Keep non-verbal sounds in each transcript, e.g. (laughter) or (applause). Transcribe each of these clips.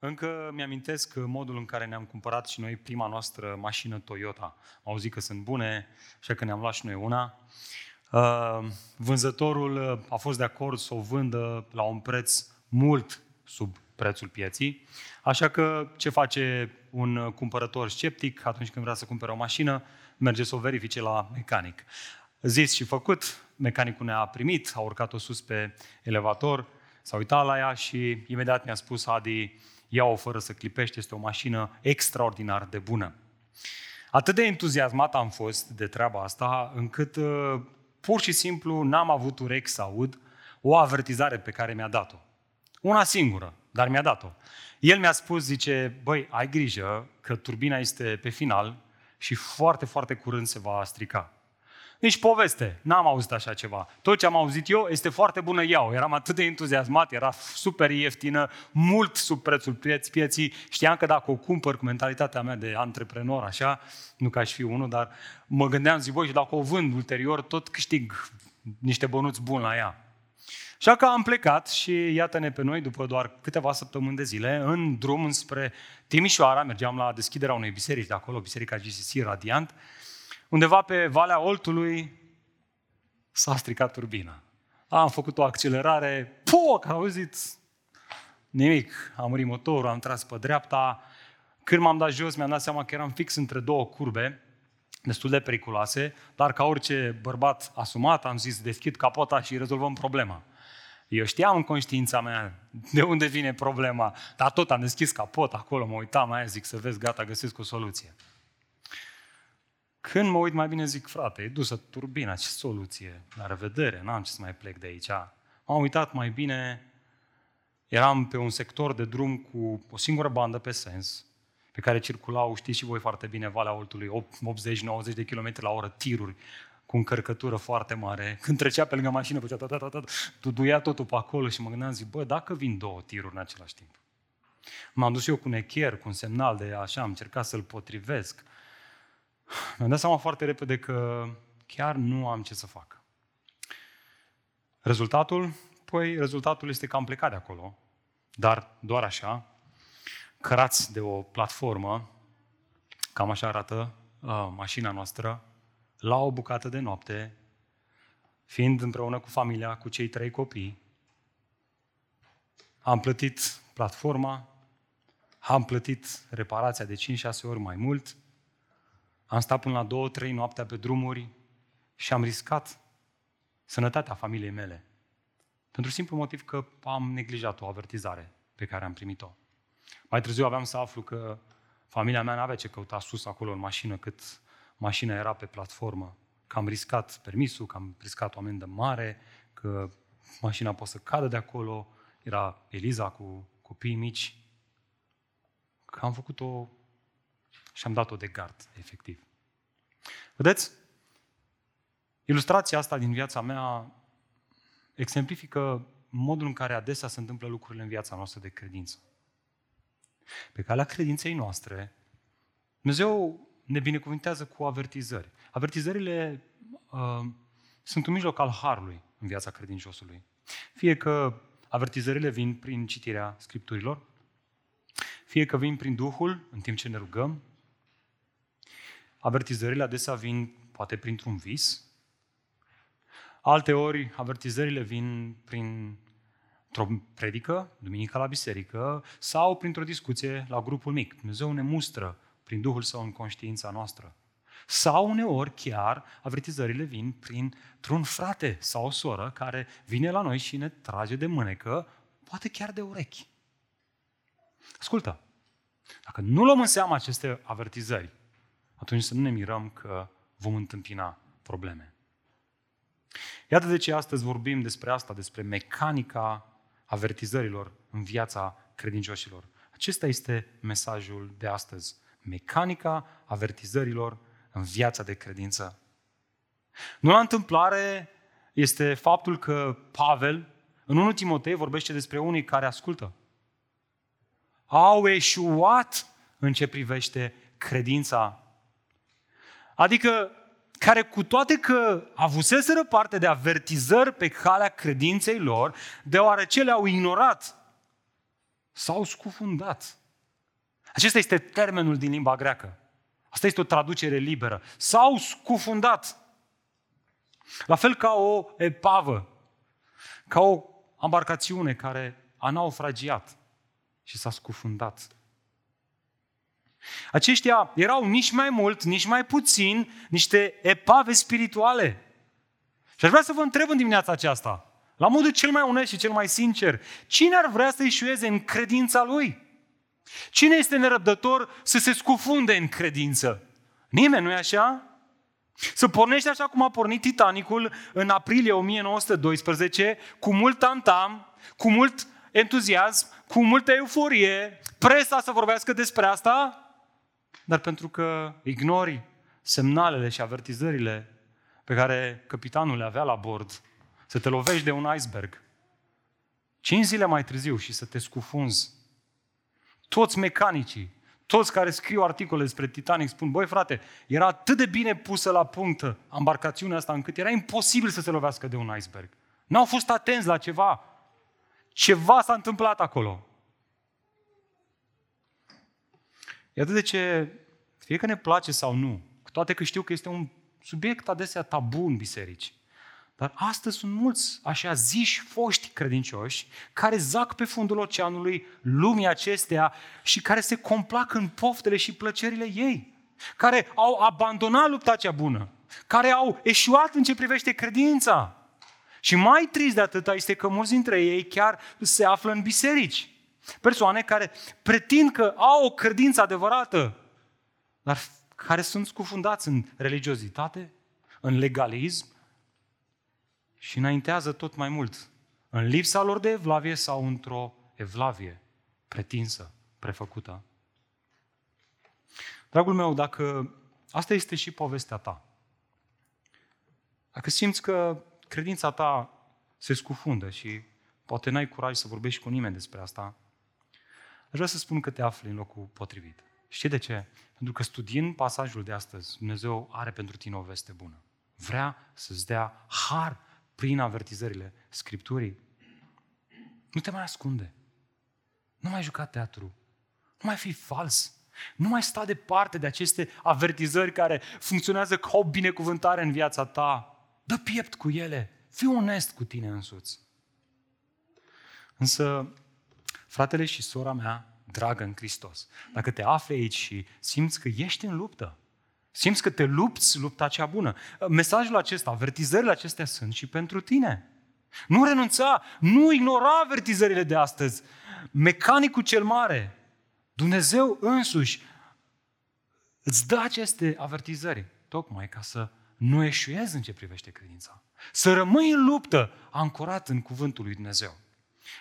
Încă mi-amintesc modul în care ne-am cumpărat și noi prima noastră mașină Toyota. Am auzit că sunt bune, așa că ne-am luat și noi una. Uh, vânzătorul a fost de acord să o vândă la un preț mult sub prețul pieții. Așa că ce face un cumpărător sceptic atunci când vrea să cumpere o mașină? Merge să o verifice la mecanic. Zis și făcut, mecanicul ne-a primit, a urcat-o sus pe elevator, s-a uitat la ea și imediat mi-a spus Adi, ia-o fără să clipești, este o mașină extraordinar de bună. Atât de entuziasmat am fost de treaba asta, încât uh, pur și simplu n-am avut urechi să aud o avertizare pe care mi-a dat-o. Una singură, dar mi-a dat-o. El mi-a spus, zice, băi, ai grijă că turbina este pe final și foarte, foarte curând se va strica. Nici poveste, n-am auzit așa ceva. Tot ce am auzit eu este foarte bună iau. Eram atât de entuziasmat, era super ieftină, mult sub prețul pieț, pieții. Știam că dacă o cumpăr cu mentalitatea mea de antreprenor, așa, nu ca aș fi unul, dar mă gândeam, zic, băi, și dacă o vând ulterior, tot câștig niște bănuți buni la ea. Așa că am plecat și iată-ne pe noi, după doar câteva săptămâni de zile, în drum spre Timișoara, mergeam la deschiderea unei biserici de acolo, Biserica GCC Radiant, undeva pe Valea Oltului s-a stricat turbina. Am făcut o accelerare, poc, am auzit nimic. Am murit motorul, am tras pe dreapta. Când m-am dat jos, mi-am dat seama că eram fix între două curbe, destul de periculoase, dar ca orice bărbat asumat, am zis, deschid capota și rezolvăm problema. Eu știam în conștiința mea de unde vine problema, dar tot am deschis capot acolo, mă uitam mai zic să vezi, gata, găsesc o soluție. Când mă uit mai bine, zic, frate, e dusă turbina, ce soluție, la revedere, n-am ce să mai plec de aici. M-am uitat mai bine, eram pe un sector de drum cu o singură bandă pe sens, pe care circulau, știți și voi foarte bine, Valea Oltului, 80-90 de km la oră, tiruri cu încărcătură foarte mare. Când trecea pe lângă mașină, făcea tot, tot, tot, duduia totul pe acolo și mă gândeam, zic, bă, dacă vin două tiruri în același timp. M-am dus eu cu un echier, cu un semnal de așa, am încercat să-l potrivesc. Mi-am dat seama foarte repede că chiar nu am ce să fac. Rezultatul? Păi, rezultatul este că am plecat de acolo, dar doar așa, cărați de o platformă, cam așa arată uh, mașina noastră, la o bucată de noapte, fiind împreună cu familia, cu cei trei copii, am plătit platforma, am plătit reparația de 5-6 ori mai mult, am stat până la 2-3 noaptea pe drumuri și am riscat sănătatea familiei mele. Pentru simplu motiv că am neglijat o avertizare pe care am primit-o. Mai târziu aveam să aflu că familia mea nu avea ce căuta sus acolo în mașină cât mașina era pe platformă, că am riscat permisul, că am riscat o amendă mare, că mașina poate să cadă de acolo, era Eliza cu copii mici, că am făcut-o și am dat-o de gard, efectiv. Vedeți? Ilustrația asta din viața mea exemplifică modul în care adesea se întâmplă lucrurile în viața noastră de credință. Pe calea credinței noastre, Dumnezeu ne binecuvintează cu avertizări. Avertizările uh, sunt un mijloc al harului în viața credinciosului. Fie că avertizările vin prin citirea scripturilor, fie că vin prin Duhul în timp ce ne rugăm, avertizările adesea vin poate printr-un vis, alte ori avertizările vin prin o predică, duminica la biserică, sau printr-o discuție la grupul mic. Dumnezeu ne mustră prin Duhul Său în conștiința noastră. Sau uneori chiar avertizările vin printr-un frate sau o soră care vine la noi și ne trage de mânecă, poate chiar de urechi. Ascultă, dacă nu luăm în seamă aceste avertizări, atunci să nu ne mirăm că vom întâmpina probleme. Iată de ce astăzi vorbim despre asta, despre mecanica avertizărilor în viața credincioșilor. Acesta este mesajul de astăzi mecanica avertizărilor în viața de credință. Nu la întâmplare este faptul că Pavel, în 1 Timotei, vorbește despre unii care ascultă. Au eșuat în ce privește credința. Adică care cu toate că avuseseră parte de avertizări pe calea credinței lor, deoarece le-au ignorat S-au scufundat. Acesta este termenul din limba greacă. Asta este o traducere liberă. S-au scufundat. La fel ca o epavă, ca o embarcațiune care a naufragiat și s-a scufundat. Aceștia erau nici mai mult, nici mai puțin, niște epave spirituale. Și aș vrea să vă întreb în dimineața aceasta, la modul cel mai onest și cel mai sincer, cine ar vrea să ieșuieze în credința lui? Cine este nerăbdător să se scufunde în credință? Nimeni, nu-i așa? Să pornești așa cum a pornit Titanicul în aprilie 1912, cu mult tantam, cu mult entuziasm, cu multă euforie, presa să vorbească despre asta, dar pentru că ignori semnalele și avertizările pe care capitanul le avea la bord, să te lovești de un iceberg, cinci zile mai târziu și să te scufunzi. Toți mecanicii, toți care scriu articole despre Titanic spun, băi frate, era atât de bine pusă la punct embarcațiunea asta încât era imposibil să se lovească de un iceberg. N-au fost atenți la ceva. Ceva s-a întâmplat acolo. Iată de ce, fie că ne place sau nu, cu toate că știu că este un subiect adesea tabu în biserici, dar astăzi sunt mulți așa ziși foști credincioși care zac pe fundul oceanului lumii acestea și care se complac în poftele și plăcerile ei, care au abandonat lupta cea bună, care au eșuat în ce privește credința. Și mai trist de atâta este că mulți dintre ei chiar se află în biserici. Persoane care pretind că au o credință adevărată, dar care sunt scufundați în religiozitate, în legalism și înaintează tot mai mult în lipsa lor de evlavie sau într-o evlavie pretinsă, prefăcută. Dragul meu, dacă asta este și povestea ta, dacă simți că credința ta se scufundă și poate n-ai curaj să vorbești cu nimeni despre asta, Aș vrea să spun că te afli în locul potrivit. Știi de ce? Pentru că studiind pasajul de astăzi, Dumnezeu are pentru tine o veste bună. Vrea să-ți dea har prin avertizările Scripturii. Nu te mai ascunde. Nu mai juca teatru. Nu mai fi fals. Nu mai sta departe de aceste avertizări care funcționează ca o binecuvântare în viața ta. Dă piept cu ele. Fii onest cu tine însuți. Însă Fratele și sora mea, dragă în Hristos, dacă te afli aici și simți că ești în luptă, simți că te lupți lupta cea bună, mesajul acesta, avertizările acestea sunt și pentru tine. Nu renunța, nu ignora avertizările de astăzi. Mecanicul cel mare, Dumnezeu însuși, îți dă aceste avertizări, tocmai ca să nu eșuezi în ce privește credința. Să rămâi în luptă, ancorat în cuvântul lui Dumnezeu.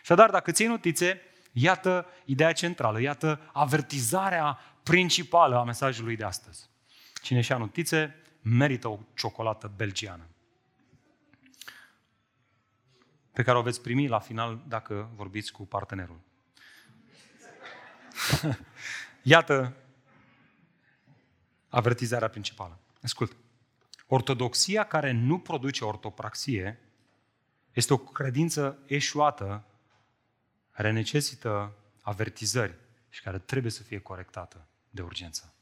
Și dar dacă ții notițe, Iată ideea centrală, iată avertizarea principală a mesajului de astăzi. Cine și-a notițe, merită o ciocolată belgiană. Pe care o veți primi la final dacă vorbiți cu partenerul. (laughs) Iată avertizarea principală. Ascult. Ortodoxia care nu produce ortopraxie este o credință eșuată care necesită avertizări și care trebuie să fie corectată de urgență.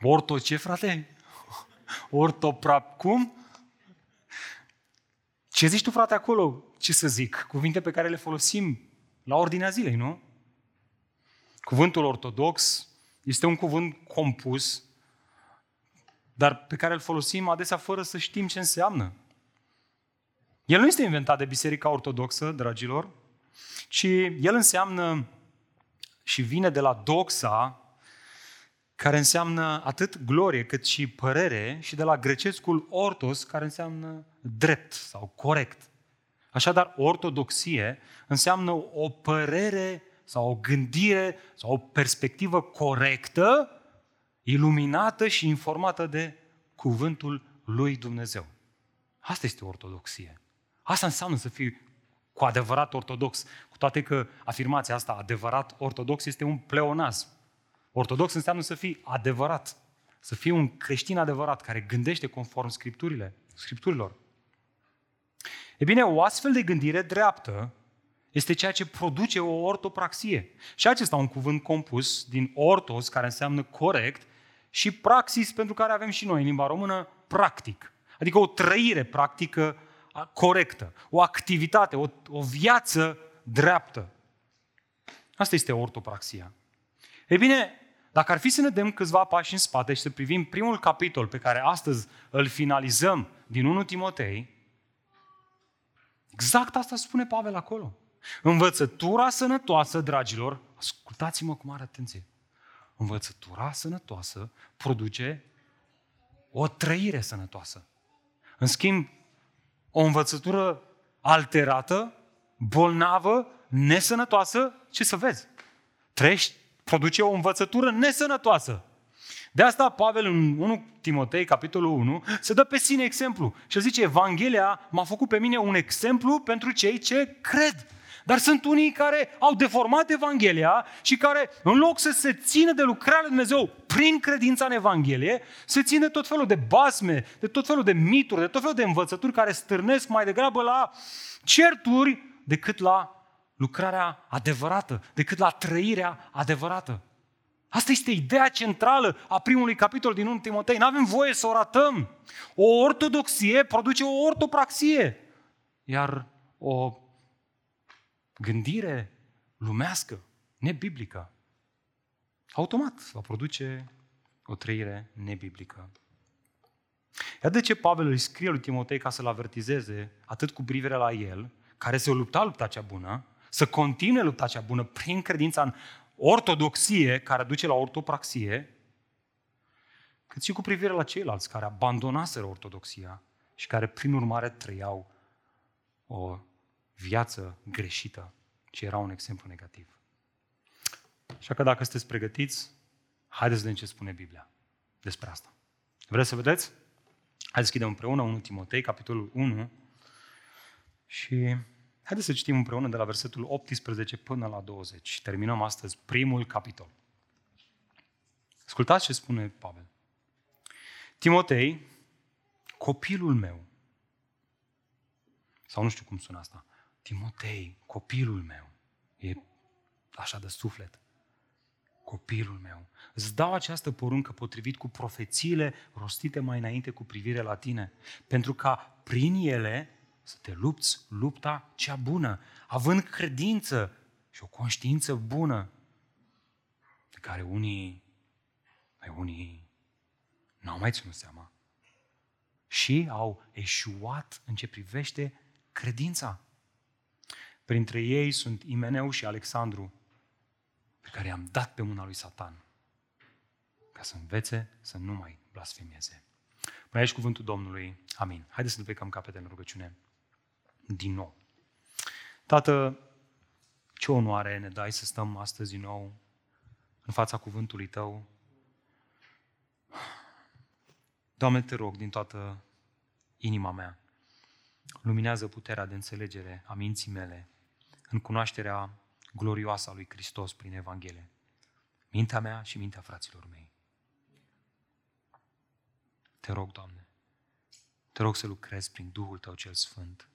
Orto ce, frate? (laughs) Ortoprap cum? Ce zici tu, frate, acolo? Ce să zic? Cuvinte pe care le folosim la ordinea zilei, nu? Cuvântul ortodox este un cuvânt compus, dar pe care îl folosim adesea fără să știm ce înseamnă. El nu este inventat de Biserica Ortodoxă, dragilor, ci el înseamnă și vine de la doxa, care înseamnă atât glorie cât și părere, și de la grecescul ortos, care înseamnă drept sau corect. Așadar, ortodoxie înseamnă o părere sau o gândire sau o perspectivă corectă, iluminată și informată de cuvântul lui Dumnezeu. Asta este ortodoxie. Asta înseamnă să fii cu adevărat ortodox, cu toate că afirmația asta, adevărat ortodox, este un pleonaz. Ortodox înseamnă să fii adevărat, să fii un creștin adevărat, care gândește conform scripturile, scripturilor. E bine, o astfel de gândire dreaptă este ceea ce produce o ortopraxie. Și acesta un cuvânt compus din ortos, care înseamnă corect, și praxis, pentru care avem și noi în limba română, practic. Adică o trăire practică corectă, o activitate, o, o viață dreaptă. Asta este ortopraxia. Ei bine, dacă ar fi să ne dăm câțiva pași în spate și să privim primul capitol pe care astăzi îl finalizăm din 1 Timotei, exact asta spune Pavel acolo. Învățătura sănătoasă, dragilor, ascultați-mă cu mare atenție, învățătura sănătoasă produce o trăire sănătoasă. În schimb, o învățătură alterată, bolnavă, nesănătoasă, ce să vezi? Trăiești, produce o învățătură nesănătoasă. De asta Pavel în 1 Timotei, capitolul 1, se dă pe sine exemplu și zice, Evanghelia m-a făcut pe mine un exemplu pentru cei ce cred. Dar sunt unii care au deformat Evanghelia și care, în loc să se țină de lucrarea lui Dumnezeu prin credința în Evanghelie, se ține tot felul de basme, de tot felul de mituri, de tot felul de învățături care stârnesc mai degrabă la certuri decât la lucrarea adevărată, decât la trăirea adevărată. Asta este ideea centrală a primului capitol din 1 Timotei. Nu avem voie să o ratăm. O ortodoxie produce o ortopraxie. Iar o gândire lumească, nebiblică, automat va produce o trăire nebiblică. Iar de ce Pavel îi scrie lui Timotei ca să-l avertizeze atât cu privire la el, care se lupta lupta cea bună, să continue lupta cea bună prin credința în ortodoxie, care duce la ortopraxie, cât și cu privire la ceilalți care abandonaseră ortodoxia și care, prin urmare, trăiau o viață greșită, ci era un exemplu negativ. Așa că dacă sunteți pregătiți, haideți să vedem ce spune Biblia despre asta. Vreți să vedeți? Haideți să deschidem împreună 1 Timotei, capitolul 1 și haideți să citim împreună de la versetul 18 până la 20. Terminăm astăzi primul capitol. Ascultați ce spune Pavel. Timotei, copilul meu, sau nu știu cum sună asta, Timotei, copilul meu, e așa de suflet, copilul meu, îți dau această poruncă potrivit cu profețiile rostite mai înainte cu privire la tine, pentru ca prin ele să te lupți lupta cea bună, având credință și o conștiință bună, de care unii, mai unii n-au mai ținut seama și au eșuat în ce privește credința. Printre ei sunt Imeneu și Alexandru, pe care i-am dat pe mâna lui Satan, ca să învețe să nu mai blasfemieze. Până aici cuvântul Domnului. Amin. Haideți să ne plecăm capete în rugăciune. Din nou. Tată, ce onoare ne dai să stăm astăzi din nou în fața cuvântului Tău. Doamne, te rog din toată inima mea, luminează puterea de înțelegere a minții mele în cunoașterea glorioasă a lui Hristos prin Evanghelie. Mintea mea și mintea fraților mei. Te rog, Doamne, te rog să lucrezi prin Duhul Tău cel Sfânt.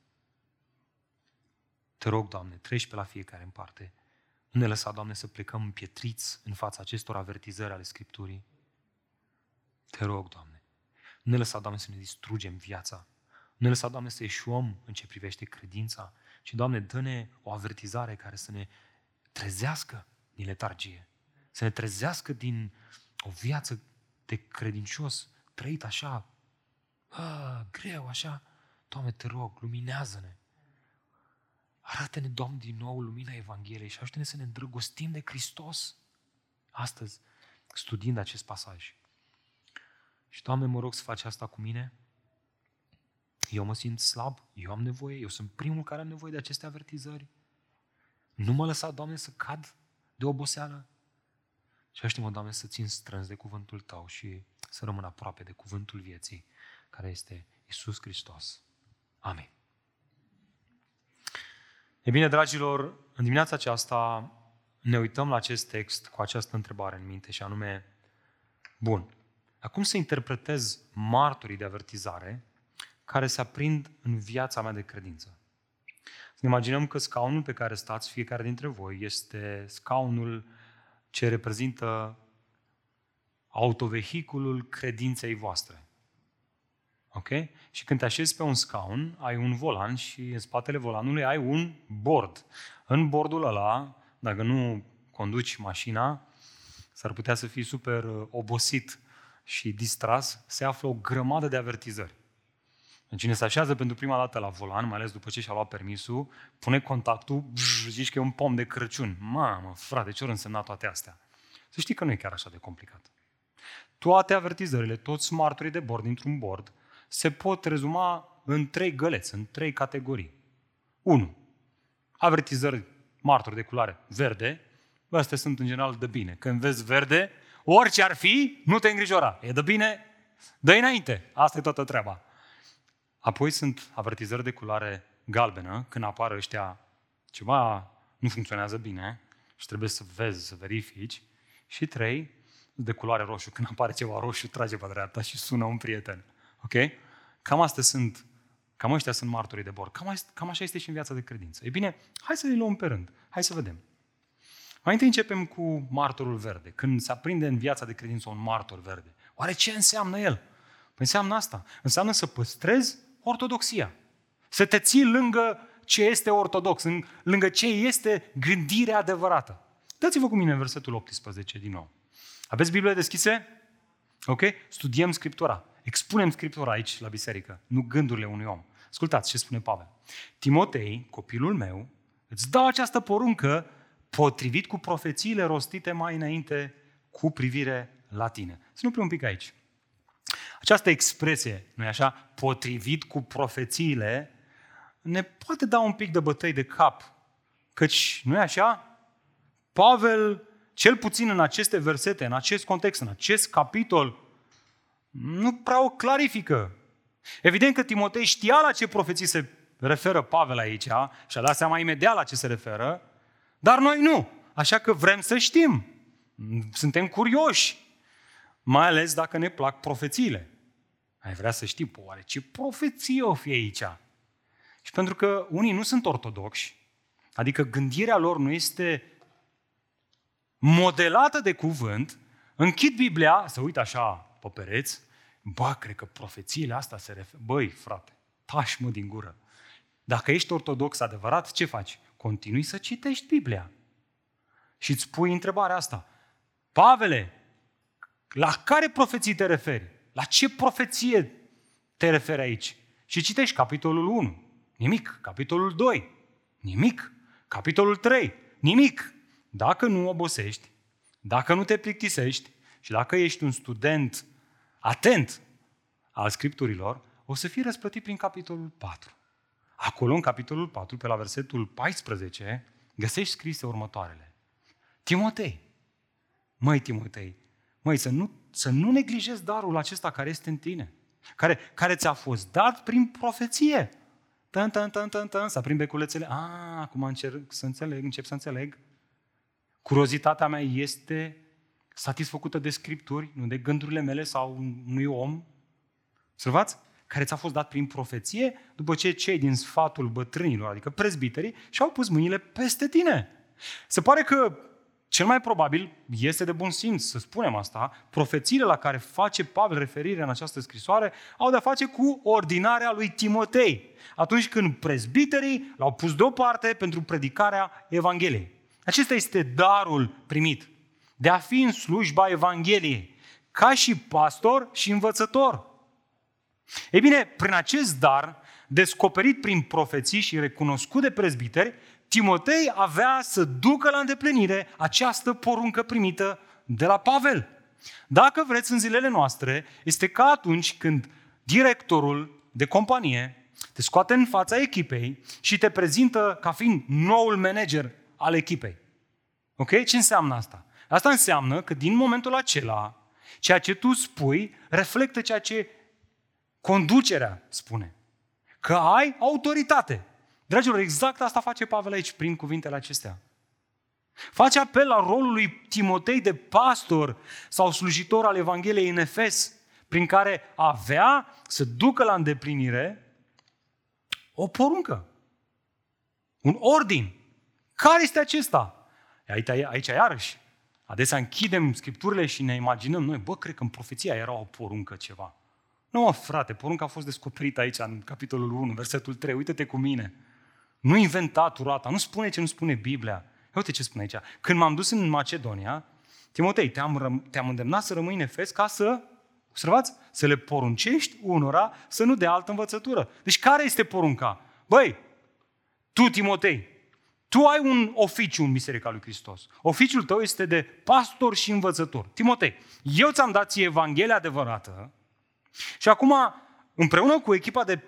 Te rog, Doamne, treci pe la fiecare în parte. Nu ne lăsa, Doamne, să plecăm împietriți în fața acestor avertizări ale Scripturii. Te rog, Doamne, nu ne lăsa, Doamne, să ne distrugem viața. Nu ne lăsa, Doamne, să ieșuăm în ce privește credința, ci, Doamne, dă-ne o avertizare care să ne trezească din letargie, să ne trezească din o viață de credincios, trăit așa, a, greu, așa. Doamne, te rog, luminează-ne. Arată-ne, Doamne, din nou lumina Evangheliei și ajută-ne să ne îndrăgostim de Hristos astăzi, studiind acest pasaj. Și, Doamne, mă rog să faci asta cu mine, eu mă simt slab, eu am nevoie, eu sunt primul care am nevoie de aceste avertizări. Nu mă lăsa, Doamne, să cad de oboseală. Și aștept-mă, Doamne, să țin strâns de cuvântul Tău și să rămân aproape de cuvântul vieții, care este Isus Hristos. Amin. E bine, dragilor, în dimineața aceasta ne uităm la acest text cu această întrebare în minte și anume, bun, acum să interpretez martorii de avertizare care se aprind în viața mea de credință. Să ne imaginăm că scaunul pe care stați fiecare dintre voi este scaunul ce reprezintă autovehiculul credinței voastre. Ok? Și când te așezi pe un scaun, ai un volan și în spatele volanului ai un bord. În bordul ăla, dacă nu conduci mașina, s-ar putea să fii super uh, obosit și distras, se află o grămadă de avertizări. Cine se așează pentru prima dată la volan, mai ales după ce și-a luat permisul, pune contactul, bzz, zici că e un pom de Crăciun. Mamă, frate, ce ori însemna toate astea? Să știi că nu e chiar așa de complicat. Toate avertizările, toți martorii de bord dintr-un bord, se pot rezuma în trei găleți, în trei categorii. 1. Avertizări martori de culoare verde, astea sunt în general de bine. Când vezi verde, orice ar fi, nu te îngrijora. E de bine, dă înainte. Asta e toată treaba. Apoi sunt avertizări de culoare galbenă, când apar ăștia ceva nu funcționează bine și trebuie să vezi, să verifici. Și trei, de culoare roșu, când apare ceva roșu, trage pe dreapta și sună un prieten. Ok? Cam astea sunt, cam ăștia sunt martorii de bord. Cam, cam așa este și în viața de credință. E bine, hai să le luăm pe rând. Hai să vedem. Mai întâi începem cu martorul verde. Când se aprinde în viața de credință un martor verde, oare ce înseamnă el? Păi înseamnă asta. Înseamnă să păstrezi ortodoxia. Să te ții lângă ce este ortodox, lângă ce este gândirea adevărată. Dați-vă cu mine versetul 18 din nou. Aveți Biblia deschise? Ok? Studiem Scriptura. Expunem Scriptura aici la biserică, nu gândurile unui om. Ascultați ce spune Pavel. Timotei, copilul meu, îți dau această poruncă potrivit cu profețiile rostite mai înainte cu privire la tine. Să nu un pic aici. Această expresie, nu e așa, potrivit cu profețiile, ne poate da un pic de bătăi de cap. Căci, nu e așa? Pavel, cel puțin în aceste versete, în acest context, în acest capitol, nu prea o clarifică. Evident că Timotei știa la ce profeții se referă Pavel aici și a dat seama imediat la ce se referă, dar noi nu. Așa că vrem să știm. Suntem curioși. Mai ales dacă ne plac profețiile. Ai vrea să știi, oare ce profeție o fi aici? Și pentru că unii nu sunt ortodoxi, adică gândirea lor nu este modelată de cuvânt, închid Biblia, să uit așa pe pereți, bă, cred că profețiile astea se referă. Băi, frate, tași mă din gură. Dacă ești ortodox adevărat, ce faci? Continui să citești Biblia. Și îți pui întrebarea asta. Pavele, la care profeții te referi? La ce profeție te referi aici? Și citești capitolul 1. Nimic. Capitolul 2. Nimic. Capitolul 3. Nimic. Dacă nu obosești, dacă nu te plictisești și dacă ești un student atent al scripturilor, o să fii răsplătit prin capitolul 4. Acolo, în capitolul 4, pe la versetul 14, găsești scrise următoarele. Timotei, măi Timotei, măi, să nu, să nu neglijezi darul acesta care este în tine, care, care ți-a fost dat prin profeție. Tân, tân, tân, tân, tân, să aprind beculețele. A, acum încerc să înțeleg, încep să înțeleg. Curiozitatea mea este satisfăcută de scripturi, nu de gândurile mele sau unui om. Observați? Care ți-a fost dat prin profeție după ce cei din sfatul bătrânilor, adică prezbiterii, și-au pus mâinile peste tine. Se pare că cel mai probabil este de bun simț să spunem asta, profețiile la care face Pavel referire în această scrisoare au de-a face cu ordinarea lui Timotei, atunci când prezbiterii l-au pus deoparte pentru predicarea Evangheliei. Acesta este darul primit de a fi în slujba Evangheliei, ca și pastor și învățător. Ei bine, prin acest dar, descoperit prin profeții și recunoscut de prezbiteri, Timotei avea să ducă la îndeplinire această poruncă primită de la Pavel. Dacă vreți, în zilele noastre, este ca atunci când directorul de companie te scoate în fața echipei și te prezintă ca fiind noul manager al echipei. Ok? Ce înseamnă asta? Asta înseamnă că din momentul acela, ceea ce tu spui reflectă ceea ce conducerea spune. Că ai autoritate. Dragilor, exact asta face Pavel aici prin cuvintele acestea. Face apel la rolul lui Timotei de pastor sau slujitor al Evangheliei în Efes, prin care avea să ducă la îndeplinire o poruncă. Un ordin. Care este acesta? Aici, aici iarăși, adesea închidem scripturile și ne imaginăm noi, bă, cred că în profeția era o poruncă ceva. Nu, mă, frate, porunca a fost descoperită aici, în capitolul 1, versetul 3, uite-te cu mine. Nu inventat roata, nu spune ce nu spune Biblia. Uite ce spune aici. Când m-am dus în Macedonia, Timotei, te-am, te-am îndemnat să rămâi în Efes ca să, observați, să le poruncești unora să nu dea altă învățătură. Deci care este porunca? Băi, tu, Timotei, tu ai un oficiu în Biserica lui Hristos. Oficiul tău este de pastor și învățător. Timotei, eu ți-am dat ție Evanghelia adevărată și acum, împreună cu echipa de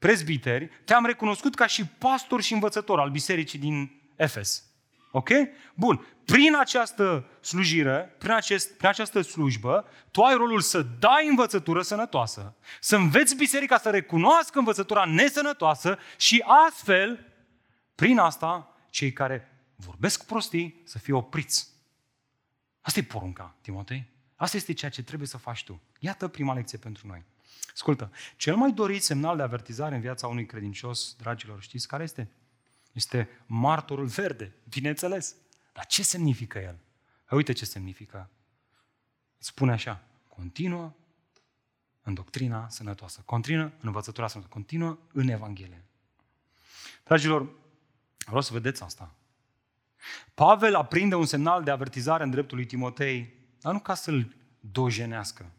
prezbiteri, te-am recunoscut ca și pastor și învățător al bisericii din Efes. Ok? Bun. Prin această slujire, prin, acest, prin această slujbă, tu ai rolul să dai învățătură sănătoasă, să înveți biserica să recunoască învățătura nesănătoasă și astfel, prin asta, cei care vorbesc prostii să fie opriți. Asta e porunca, Timotei. Asta este ceea ce trebuie să faci tu. Iată prima lecție pentru noi. Ascultă, cel mai dorit semnal de avertizare în viața unui credincios, dragilor, știți care este? Este martorul verde, bineînțeles. Dar ce semnifică el? Uite ce semnifică. Spune așa, continuă în doctrina sănătoasă, continuă în învățătura sănătoasă, continuă în Evanghelie. Dragilor, vreau să vedeți asta. Pavel aprinde un semnal de avertizare în dreptul lui Timotei, dar nu ca să-l dojenească,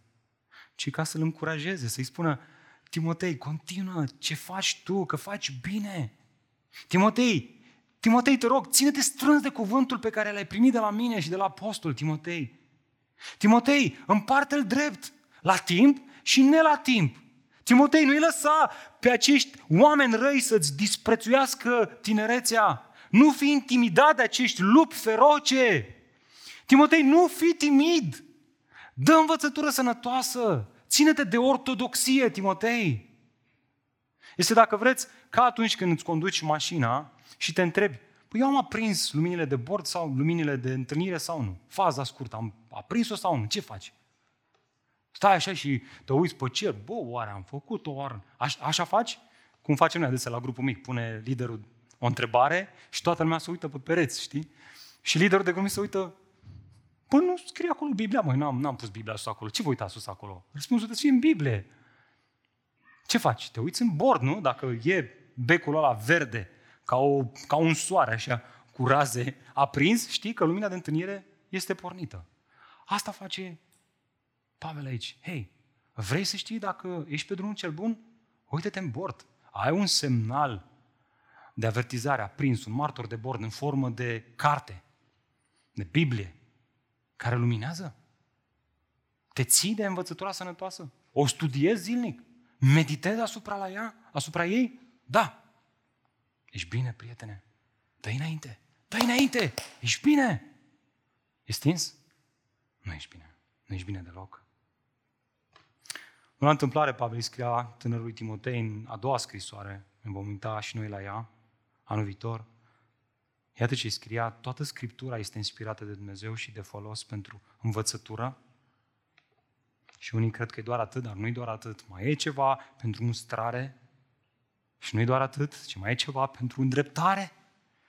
ci ca să-l încurajeze, să-i spună, Timotei, continuă, ce faci tu, că faci bine. Timotei, Timotei, te rog, ține-te strâns de cuvântul pe care l-ai primit de la mine și de la apostol, Timotei. Timotei, împarte-l drept, la timp și ne la timp. Timotei, nu-i lăsa pe acești oameni răi să-ți disprețuiască tinerețea. Nu fi intimidat de acești lupi feroce. Timotei, nu fi timid. Dă învățătură sănătoasă. Ține-te de ortodoxie, Timotei. Este, dacă vreți, ca atunci când îți conduci mașina și te întrebi, păi eu am aprins luminile de bord sau luminile de întâlnire sau nu? Faza scurtă, am aprins-o sau nu? Ce faci? Stai așa și te uiți pe cer, bă, oare am făcut-o, oare... Aș, așa faci? Cum facem noi adesea la grupul mic, pune liderul o întrebare și toată lumea se uită pe pereți, știi? Și liderul de grup se uită, Păi nu scrie acolo Biblia, măi, n-am, n-am pus Biblia sus acolo. Ce vă uitați sus acolo? Răspunsul trebuie să fie în Biblie. Ce faci? Te uiți în bord, nu? Dacă e becul ăla verde, ca, o, ca un soare, așa, cu raze aprins, știi că lumina de întâlnire este pornită. Asta face Pavel aici. Hei, vrei să știi dacă ești pe drumul cel bun? Uite-te în bord. Ai un semnal de avertizare aprins, un martor de bord în formă de carte, de Biblie, care luminează? Te ții de învățătura sănătoasă? O studiezi zilnic? Meditezi asupra, la ea, asupra ei? Da. Ești bine, prietene. dă înainte. dă înainte. Ești bine. Ești stins? Nu ești bine. Nu ești bine deloc. În o întâmplare, Pavel scria tânărului Timotei în a doua scrisoare, ne vom uita și noi la ea, anul viitor. Iată ce scria, toată Scriptura este inspirată de Dumnezeu și de folos pentru învățătură. Și unii cred că e doar atât, dar nu e doar atât. Mai e ceva pentru mustrare și nu e doar atât, ci mai e ceva pentru îndreptare.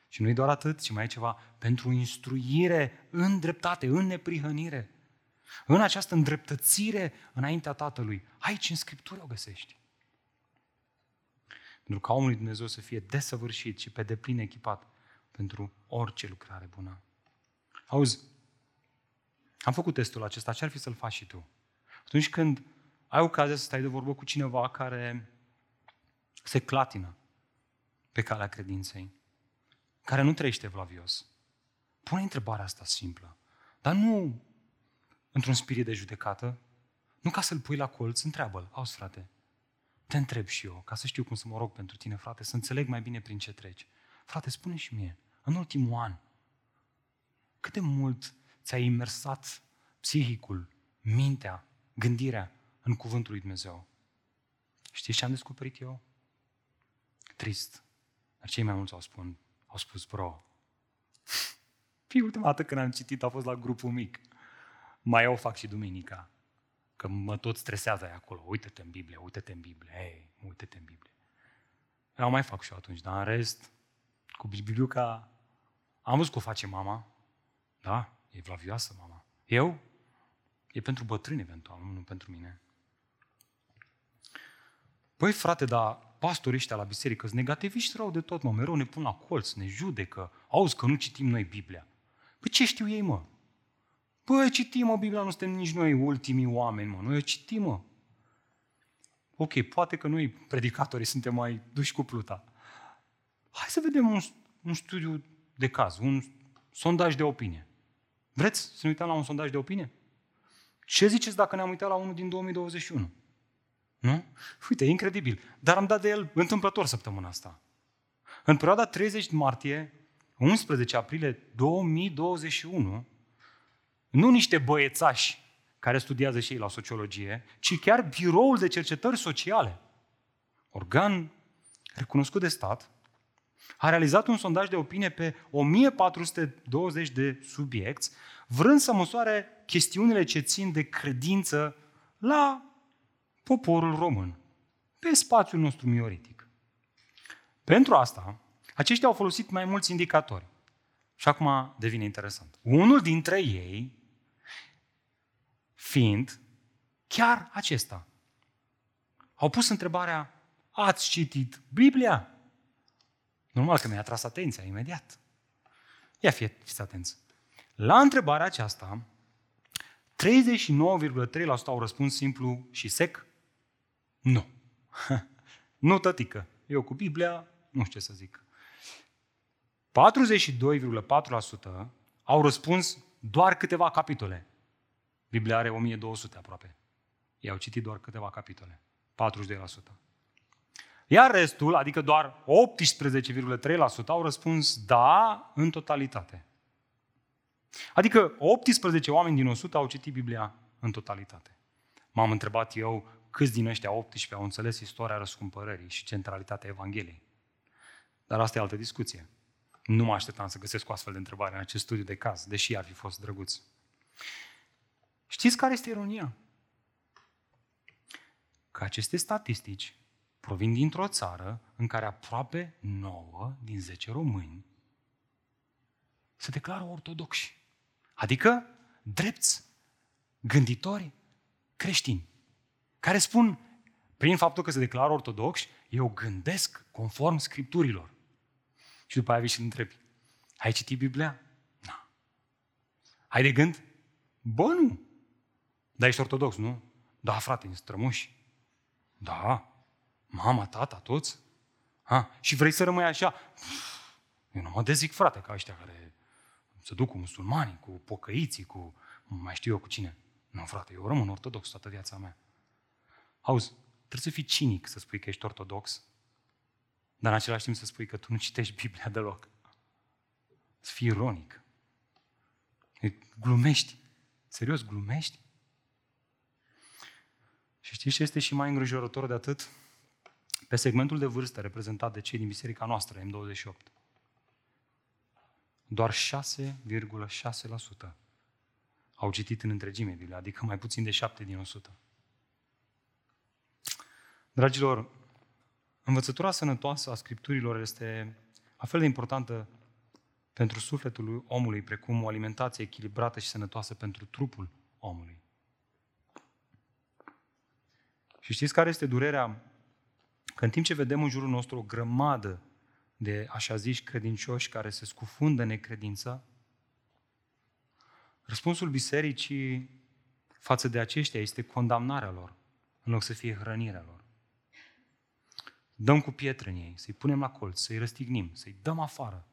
Și nu e doar atât, ci mai e ceva pentru instruire în dreptate, în neprihănire. În această îndreptățire înaintea Tatălui. Aici în Scriptură o găsești. Pentru ca omul lui Dumnezeu să fie desăvârșit și pe deplin echipat pentru orice lucrare bună. Auzi, am făcut testul acesta, ce ar fi să-l faci și tu? Atunci când ai ocazia să stai de vorbă cu cineva care se clatină pe calea credinței, care nu trăiește vlavios, pune întrebarea asta simplă, dar nu într-un spirit de judecată, nu ca să-l pui la colț, întreabă-l, auzi frate, te întreb și eu, ca să știu cum să mă rog pentru tine, frate, să înțeleg mai bine prin ce treci. Frate, spune și mie, în ultimul an, cât de mult ți-ai imersat psihicul, mintea, gândirea în cuvântul lui Dumnezeu? Știți ce am descoperit eu? Trist. Dar cei mai mulți au, spun, au spus, bro, fi ultima dată când am citit a fost la grupul mic. Mai eu fac și duminica. Că mă tot stresează aia acolo. Uite-te în Biblie, uite-te în Biblie. Hei, uite-te în Biblie. Eu mai fac și eu atunci, dar în rest, cu bibliuca, am văzut că o face mama. Da, e vlavioasă mama. Eu? E pentru bătrâni eventual, nu pentru mine. Păi frate, dar pastorii ăștia la biserică sunt negativiști rău de tot, mă, mereu ne pun la colț, ne judecă, auzi că nu citim noi Biblia. Păi ce știu ei, mă? Păi citim, mă, Biblia, nu suntem nici noi ultimii oameni, mă, noi o citim, mă. Ok, poate că noi, predicatorii, suntem mai duși cu pluta. Hai să vedem un, un studiu de caz, un sondaj de opinie. Vreți să ne uităm la un sondaj de opinie? Ce ziceți dacă ne-am uitat la unul din 2021? Nu? Uite, e incredibil. Dar am dat de el întâmplător săptămâna asta. În perioada 30 martie, 11 aprilie 2021, nu niște băiețași care studiază și ei la sociologie, ci chiar biroul de cercetări sociale, organ recunoscut de stat, a realizat un sondaj de opinie pe 1420 de subiecti, vrând să măsoare chestiunile ce țin de credință la poporul român, pe spațiul nostru mioritic. Pentru asta, aceștia au folosit mai mulți indicatori. Și acum devine interesant. Unul dintre ei fiind chiar acesta. Au pus întrebarea, ați citit Biblia? Normal că mi-a tras atenția imediat. Ia fie, fiți atenți. La întrebarea aceasta, 39,3% au răspuns simplu și sec, nu. (laughs) nu, tătică. Eu cu Biblia, nu știu ce să zic. 42,4% au răspuns doar câteva capitole. Biblia are 1200 aproape. Ei au citit doar câteva capitole. 42%. Iar restul, adică doar 18,3% au răspuns da în totalitate. Adică 18 oameni din 100 au citit Biblia în totalitate. M-am întrebat eu câți din ăștia 18 au înțeles istoria răscumpărării și centralitatea Evangheliei. Dar asta e altă discuție. Nu mă așteptam să găsesc o astfel de întrebare în acest studiu de caz, deși ar fi fost drăguț. Știți care este ironia? Că aceste statistici provin dintr-o țară în care aproape 9 din 10 români se declară ortodoxi. Adică drepți, gânditori creștini, care spun, prin faptul că se declară ortodoxi, eu gândesc conform scripturilor. Și după aia vii și îl întrebi, ai citit Biblia? Nu. Ai de gând? Bă, nu. Dar ești ortodox, nu? Da, frate, în strămuși. Da. Mama, tata, toți? Ha? Și vrei să rămâi așa? Eu nu mă dezic, frate, ca ăștia care se duc cu musulmanii, cu pocăiții, cu mai știu eu cu cine. Nu, frate, eu rămân ortodox toată viața mea. Auzi, trebuie să fii cinic să spui că ești ortodox, dar în același timp să spui că tu nu citești Biblia deloc. Să fii ironic. Glumești. Serios, glumești? Și știți ce este și mai îngrijorător de atât? Pe segmentul de vârstă reprezentat de cei din biserica noastră, M28, doar 6,6% au citit în întregime Biblia, adică mai puțin de 7 din 100. Dragilor, învățătura sănătoasă a Scripturilor este la fel de importantă pentru sufletul omului, precum o alimentație echilibrată și sănătoasă pentru trupul omului. Și știți care este durerea? Că în timp ce vedem în jurul nostru o grămadă de așa ziși credincioși care se scufundă în necredință, răspunsul bisericii față de aceștia este condamnarea lor, în loc să fie hrănirea lor. Dăm cu pietre în ei, să-i punem la colț, să-i răstignim, să-i dăm afară,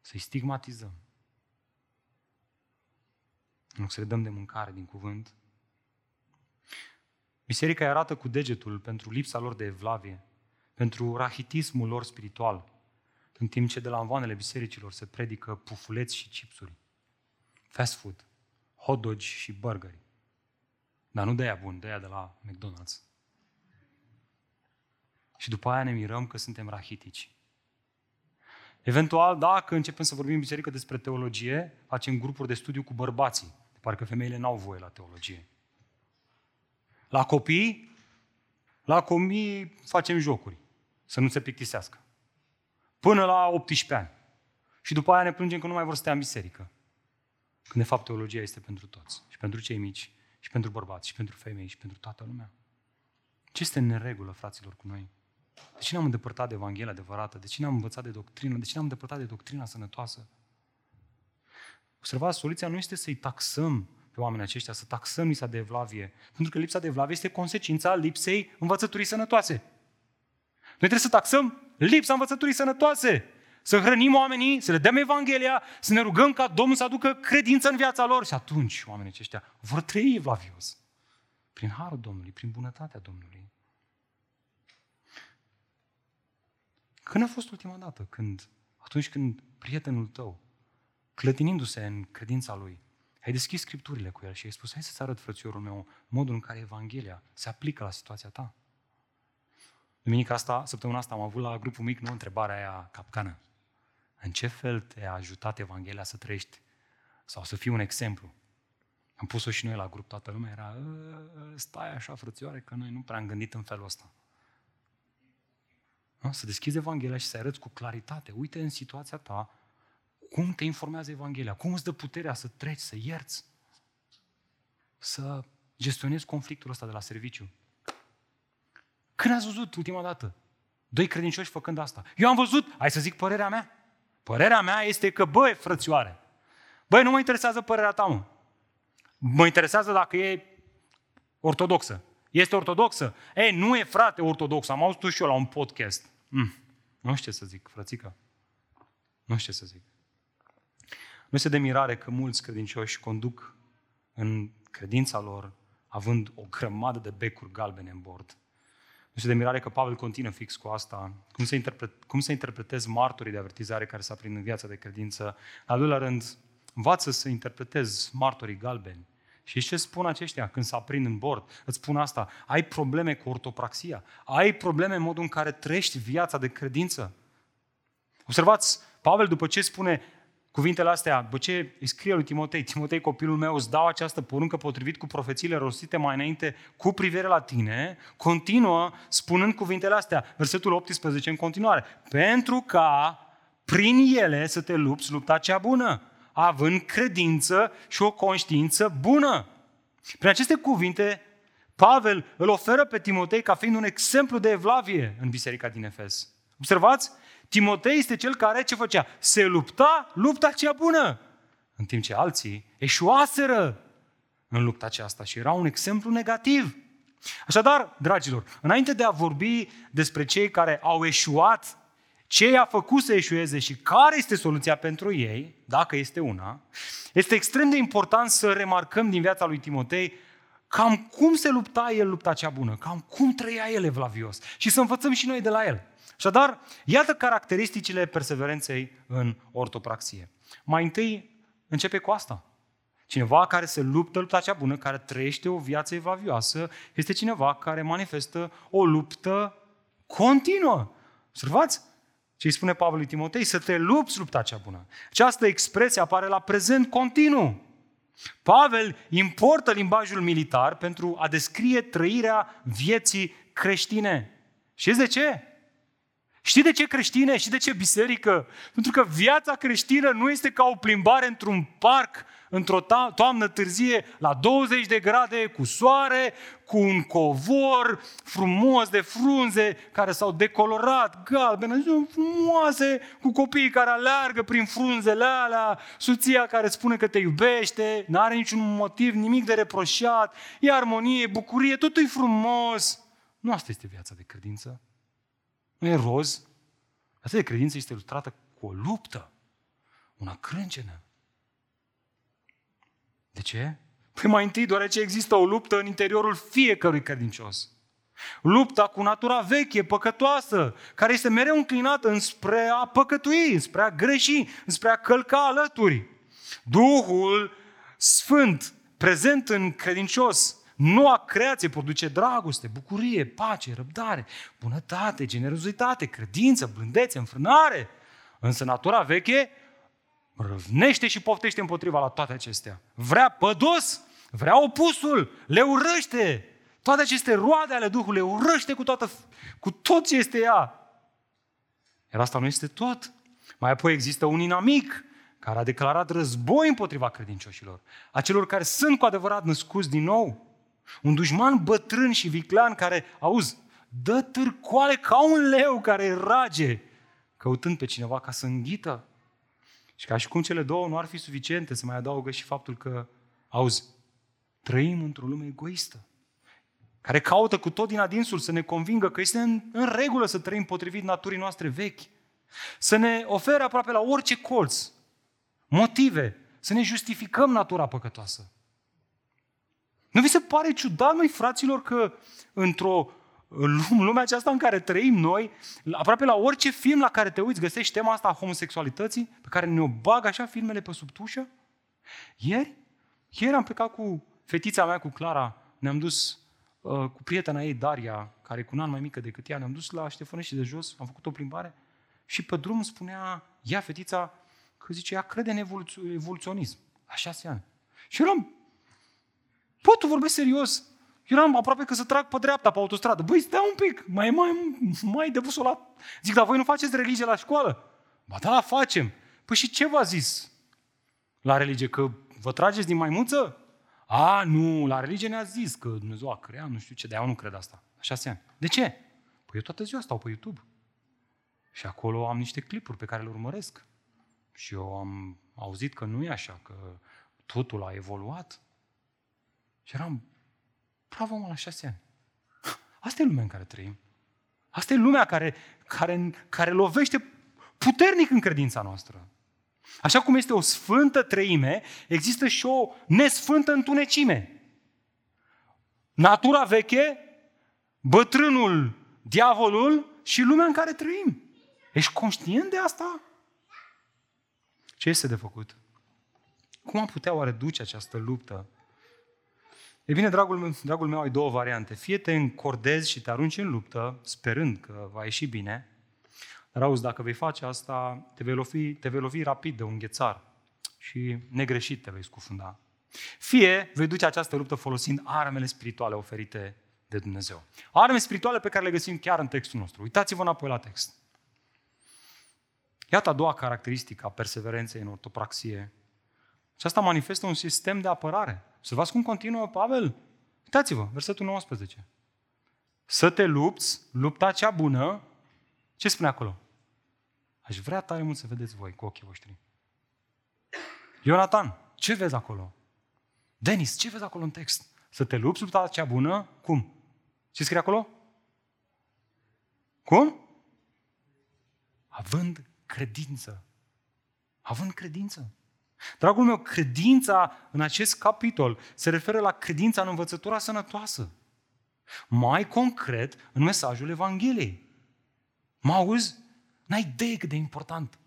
să-i stigmatizăm. În loc să le dăm de mâncare din cuvânt, Biserica îi arată cu degetul pentru lipsa lor de evlavie, pentru rahitismul lor spiritual, în timp ce de la învoanele bisericilor se predică pufuleți și chipsuri, fast food, hot dogi și burgeri. Dar nu de aia bun, de aia de la McDonald's. Și după aia ne mirăm că suntem rahitici. Eventual, dacă începem să vorbim în biserică despre teologie, facem grupuri de studiu cu bărbații. De parcă femeile n-au voie la teologie. La copii, la copii facem jocuri, să nu se plictisească. până la 18 ani. Și după aia ne plângem că nu mai vor să stea în biserică. Când de fapt teologia este pentru toți. Și pentru cei mici, și pentru bărbați, și pentru femei, și pentru toată lumea. Ce este în neregulă, fraților, cu noi? De ce ne-am îndepărtat de Evanghelia adevărată? De ce ne-am învățat de doctrină? De ce ne-am îndepărtat de doctrina sănătoasă? Observați, soluția nu este să-i taxăm pe oamenii aceștia, să taxăm lipsa de evlavie. Pentru că lipsa de evlavie este consecința lipsei învățăturii sănătoase. Noi trebuie să taxăm lipsa învățăturii sănătoase. Să hrănim oamenii, să le dăm Evanghelia, să ne rugăm ca Domnul să aducă credință în viața lor. Și atunci oamenii aceștia vor trăi evlavios. Prin harul Domnului, prin bunătatea Domnului. Când a fost ultima dată? Când, atunci când prietenul tău, clătinindu-se în credința lui, ai deschis scripturile cu el și ai spus, hai să-ți arăt, frățiorul meu, modul în care Evanghelia se aplică la situația ta. Duminica asta, săptămâna asta am avut la grupul mic, nu, întrebarea aia capcană. În ce fel te-a ajutat Evanghelia să trăiești sau să fii un exemplu? Am pus-o și noi la grup, toată lumea era, ă, stai așa, frățioare, că noi nu prea am gândit în felul ăsta. Nu? Să deschizi Evanghelia și să arăți cu claritate, uite în situația ta, cum te informează Evanghelia, cum îți dă puterea să treci, să ierți, să gestionezi conflictul ăsta de la serviciu. Când ați văzut ultima dată doi credincioși făcând asta? Eu am văzut, hai să zic părerea mea. Părerea mea este că, băi, frățioare, băi, nu mă interesează părerea ta, mă. Mă interesează dacă e ortodoxă. Este ortodoxă? Ei, nu e frate ortodoxă. Am auzit și eu la un podcast. Mm. Nu știu ce să zic, frățică. Nu știu ce să zic. Nu este de mirare că mulți credincioși conduc în credința lor având o grămadă de becuri galbene în bord. Nu este de mirare că Pavel continuă fix cu asta. Cum să, interpret, cum să interpretezi martorii de avertizare care s-a prind în viața de credință? În al doilea rând, învață să interpretezi martorii galbeni. Și ce spun aceștia când se aprind în bord? Îți spun asta, ai probleme cu ortopraxia, ai probleme în modul în care trăiești viața de credință. Observați, Pavel după ce spune cuvintele astea, după ce îi scrie lui Timotei, Timotei copilul meu, îți dau această poruncă potrivit cu profețiile rostite mai înainte cu privire la tine, continuă spunând cuvintele astea, versetul 18 în continuare, pentru ca prin ele să te lupți lupta cea bună având credință și o conștiință bună. Prin aceste cuvinte, Pavel îl oferă pe Timotei ca fiind un exemplu de evlavie în biserica din Efes. Observați? Timotei este cel care ce făcea? Se lupta lupta cea bună, în timp ce alții eșuaseră în lupta aceasta și era un exemplu negativ. Așadar, dragilor, înainte de a vorbi despre cei care au eșuat ce i-a făcut să eșueze și care este soluția pentru ei, dacă este una, este extrem de important să remarcăm din viața lui Timotei cam cum se lupta el lupta cea bună, cam cum trăia el evlavios și să învățăm și noi de la el. Așadar, iată caracteristicile perseverenței în ortopraxie. Mai întâi, începe cu asta. Cineva care se luptă lupta cea bună, care trăiește o viață evlavioasă, este cineva care manifestă o luptă continuă. Observați? Ce îi spune Pavel lui Timotei? Să te lupți lupta cea bună. Această expresie apare la prezent continuu. Pavel importă limbajul militar pentru a descrie trăirea vieții creștine. Știți de ce? Știi de ce creștine? Știi de ce biserică? Pentru că viața creștină nu este ca o plimbare într-un parc într-o toamnă târzie la 20 de grade, cu soare, cu un covor frumos de frunze care s-au decolorat, galbene, frumoase, cu copiii care aleargă prin frunzele alea, soția care spune că te iubește, nu are niciun motiv, nimic de reproșat, e armonie, bucurie, totul e frumos. Nu asta este viața de credință. Nu e roz. Asta de credință este ilustrată cu o luptă, una crâncenă. De ce? Păi mai întâi deoarece există o luptă în interiorul fiecărui credincios. Lupta cu natura veche, păcătoasă, care este mereu înclinată înspre a păcătui, înspre a greși, înspre a călca alături. Duhul Sfânt, prezent în credincios, noua creație produce dragoste, bucurie, pace, răbdare, bunătate, generozitate, credință, blândețe, înfrânare. Însă natura veche răvnește și poftește împotriva la toate acestea. Vrea pădos, vrea opusul, le urăște. Toate aceste roade ale Duhului le urăște cu, toată, cu tot ce este ea. Iar asta nu este tot. Mai apoi există un inamic care a declarat război împotriva credincioșilor, a celor care sunt cu adevărat născuți din nou. Un dușman bătrân și viclean care, auzi, dă târcoale ca un leu care rage, căutând pe cineva ca să înghită. Și ca și cum cele două nu ar fi suficiente, să mai adaugă și faptul că, auzi, trăim într-o lume egoistă, care caută cu tot din adinsul să ne convingă că este în, în regulă să trăim potrivit naturii noastre vechi, să ne ofere aproape la orice colț motive, să ne justificăm natura păcătoasă. Nu vi se pare ciudat, noi fraților, că într-o lumea aceasta în care trăim noi, aproape la orice film la care te uiți, găsești tema asta a homosexualității, pe care ne-o bag așa filmele pe sub tușă? Ieri, ieri am plecat cu fetița mea, cu Clara, ne-am dus uh, cu prietena ei, Daria, care e cu un an mai mică decât ea, ne-am dus la Ștefănești de jos, am făcut o plimbare și pe drum spunea, ea, fetița, că zice, ea crede în evoluț- evoluționism, la șase ani. Și eram, bă, tu vorbești serios? Eram aproape că să trag pe dreapta, pe autostradă. Băi, stai un pic, mai, mai, mai de la... Zic, dar voi nu faceți religie la școală? Ba da, facem. Păi și ce v-a zis la religie? Că vă trageți din maimuță? A, nu, la religie ne-a zis că Dumnezeu a creat, nu știu ce, de eu nu cred asta. La șase ani. De ce? Păi eu toată ziua stau pe YouTube. Și acolo am niște clipuri pe care le urmăresc. Și eu am auzit că nu e așa, că totul a evoluat. Și eram, bravo mă, la șase ani. (laughs) Asta e lumea în care trăim. Asta e lumea care, care, care lovește puternic în credința noastră. Așa cum este o sfântă treime, există și o nesfântă întunecime. Natura veche, bătrânul, diavolul și lumea în care trăim. Ești conștient de asta? Ce este de făcut? Cum am putea oare duce această luptă? E bine, dragul meu, dragul meu, ai două variante. Fie te încordezi și te arunci în luptă, sperând că va ieși bine, dar auzi, dacă vei face asta, te vei lovi, te vei lovi rapid de un ghețar și negreșit te vei scufunda. Fie vei duce această luptă folosind armele spirituale oferite de Dumnezeu. Arme spirituale pe care le găsim chiar în textul nostru. Uitați-vă înapoi la text. Iată a doua caracteristică a perseverenței în ortopraxie. Și asta manifestă un sistem de apărare. Observați cum continuă Pavel. Uitați-vă, versetul 19. Să te lupți, lupta cea bună. Ce spune acolo? Aș vrea tare mult să vedeți voi cu ochii voștri. Ionatan, ce vezi acolo? Denis, ce vezi acolo în text? Să te lupți lupta cea bună? Cum? Ce scrie acolo? Cum? Având credință. Având credință. Dragul meu, credința în acest capitol se referă la credința în învățătura sănătoasă. Mai concret, în mesajul Evangheliei. Mă auzi? N-ai idee cât de important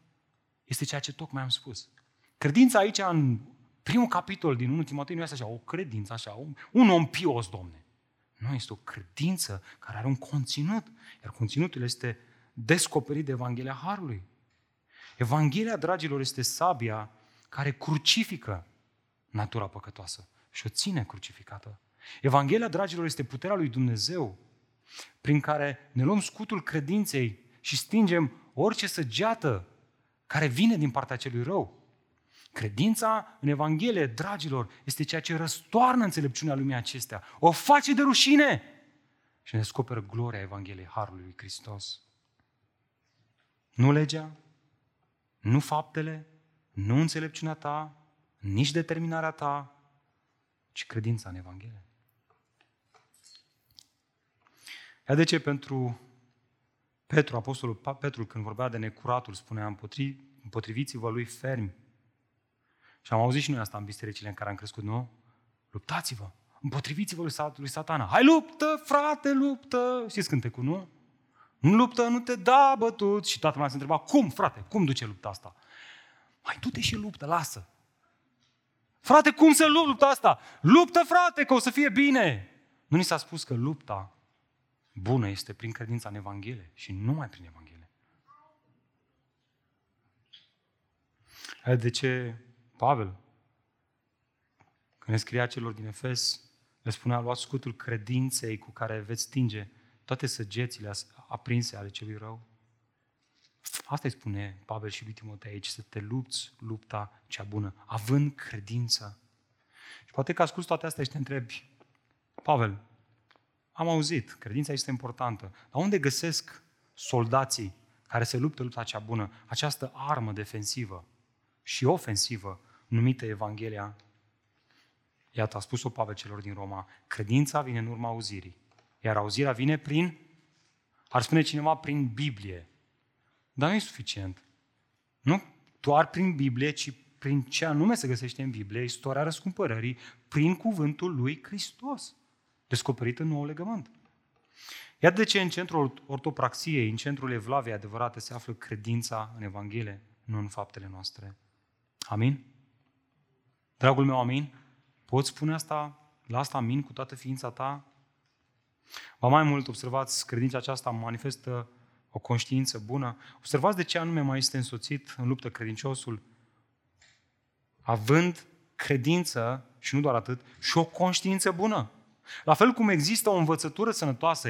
este ceea ce tocmai am spus. Credința aici, în primul capitol din 1 Timotei, nu este așa, o credință, așa, un, un om pios, domne. Nu, este o credință care are un conținut, iar conținutul este descoperit de Evanghelia Harului. Evanghelia, dragilor, este sabia care crucifică natura păcătoasă și o ține crucificată. Evanghelia, dragilor, este puterea lui Dumnezeu prin care ne luăm scutul credinței și stingem orice săgeată care vine din partea celui rău. Credința în Evanghelie, dragilor, este ceea ce răstoarnă înțelepciunea lumii acestea. O face de rușine și ne descoperă gloria Evangheliei Harului lui Hristos. Nu legea, nu faptele, nu înțelepciunea ta, nici determinarea ta, ci credința în Evanghelie. Iar de ce pentru Petru, Apostolul Petru, când vorbea de necuratul, spunea împotriviți-vă lui fermi. Și am auzit și noi asta în bisericile în care am crescut, nu? Luptați-vă, împotriviți-vă lui satana. Hai luptă, frate, luptă! Știți cântecul, nu? În luptă nu te da bătut. Și toată lumea se întreba, cum, frate, cum duce lupta asta? Mai du-te și luptă, lasă. Frate, cum să luptă asta? Luptă, frate, că o să fie bine. Nu ni s-a spus că lupta bună este prin credința în Evanghelie și numai prin Evanghelie. De ce Pavel, când ne scria celor din Efes, le spunea, luați scutul credinței cu care veți stinge toate săgețile aprinse ale celui rău. Asta îi spune Pavel și lui Timotei aici, să te lupți lupta cea bună, având credință. Și poate că asculți toate astea și te întrebi, Pavel, am auzit, credința este importantă, dar unde găsesc soldații care se luptă lupta cea bună, această armă defensivă și ofensivă numită Evanghelia? Iată, a spus-o Pavel celor din Roma, credința vine în urma auzirii, iar auzirea vine prin, ar spune cineva, prin Biblie. Dar nu e suficient. Nu doar prin Biblie, ci prin ce anume se găsește în Biblie, istoria răscumpărării, prin cuvântul lui Hristos, descoperit în nou legământ. Iată de ce în centrul ortopraxiei, în centrul evlaviei adevărate, se află credința în Evanghelie, nu în faptele noastre. Amin? Dragul meu, amin? Poți spune asta, la asta amin cu toată ființa ta? Ba mai mult, observați, credința aceasta manifestă o conștiință bună. Observați de ce anume mai este însoțit în luptă credinciosul, având credință și nu doar atât, și o conștiință bună. La fel cum există o învățătură sănătoasă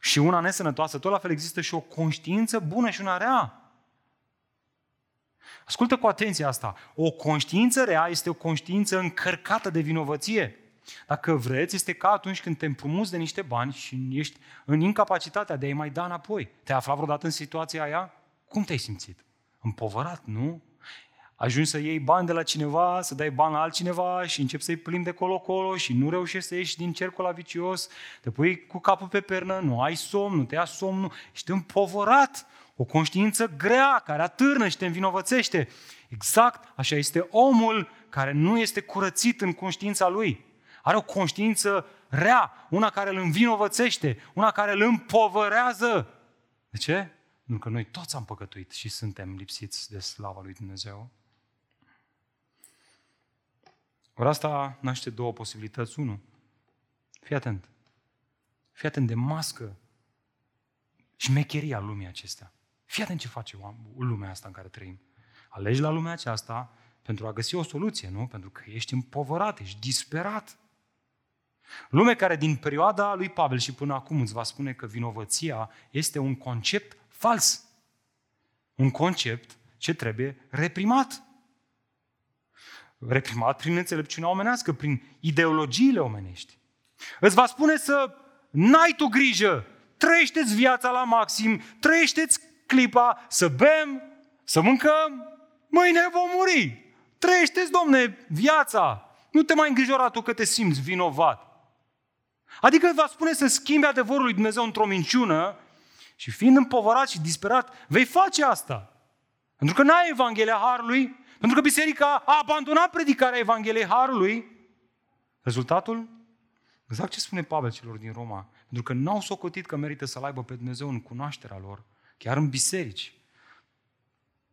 și una nesănătoasă, tot la fel există și o conștiință bună și una rea. Ascultă cu atenție asta. O conștiință rea este o conștiință încărcată de vinovăție. Dacă vreți, este ca atunci când te împrumuți de niște bani și ești în incapacitatea de a-i mai da înapoi. Te-ai aflat vreodată în situația aia? Cum te-ai simțit? Împovărat, nu? Ajungi să iei bani de la cineva, să dai bani la altcineva și începi să-i plimbi de colo-colo și nu reușești să ieși din cercul vicios, te pui cu capul pe pernă, nu ai somn, nu te ia somnul, ești împovărat. O conștiință grea care atârnă și te învinovățește. Exact așa este omul care nu este curățit în conștiința lui. Are o conștiință rea, una care îl învinovățește, una care îl împovărează. De ce? Pentru că noi toți am păcătuit și suntem lipsiți de slava lui Dumnezeu. Ori asta naște două posibilități. Unu, fii atent. Fii atent de mască și șmecheria lumii acestea. Fii atent ce face lumea asta în care trăim. Alegi la lumea aceasta pentru a găsi o soluție, nu? Pentru că ești împovărat, ești disperat. Lume care din perioada lui Pavel și până acum îți va spune că vinovăția este un concept fals. Un concept ce trebuie reprimat. Reprimat prin înțelepciunea omenească, prin ideologiile omenești. Îți va spune să n-ai tu grijă, trăiește-ți viața la maxim, trăiește-ți clipa, să bem, să mâncăm, mâine vom muri. Trăiește-ți, domne, viața. Nu te mai îngrijora tu că te simți vinovat. Adică va spune să schimbi adevărul lui Dumnezeu într-o minciună și fiind împovărat și disperat, vei face asta. Pentru că n-ai Evanghelia Harului, pentru că biserica a abandonat predicarea Evangheliei Harului. Rezultatul? Exact ce spune Pavel celor din Roma. Pentru că n-au socotit că merită să-L aibă pe Dumnezeu în cunoașterea lor, chiar în biserici.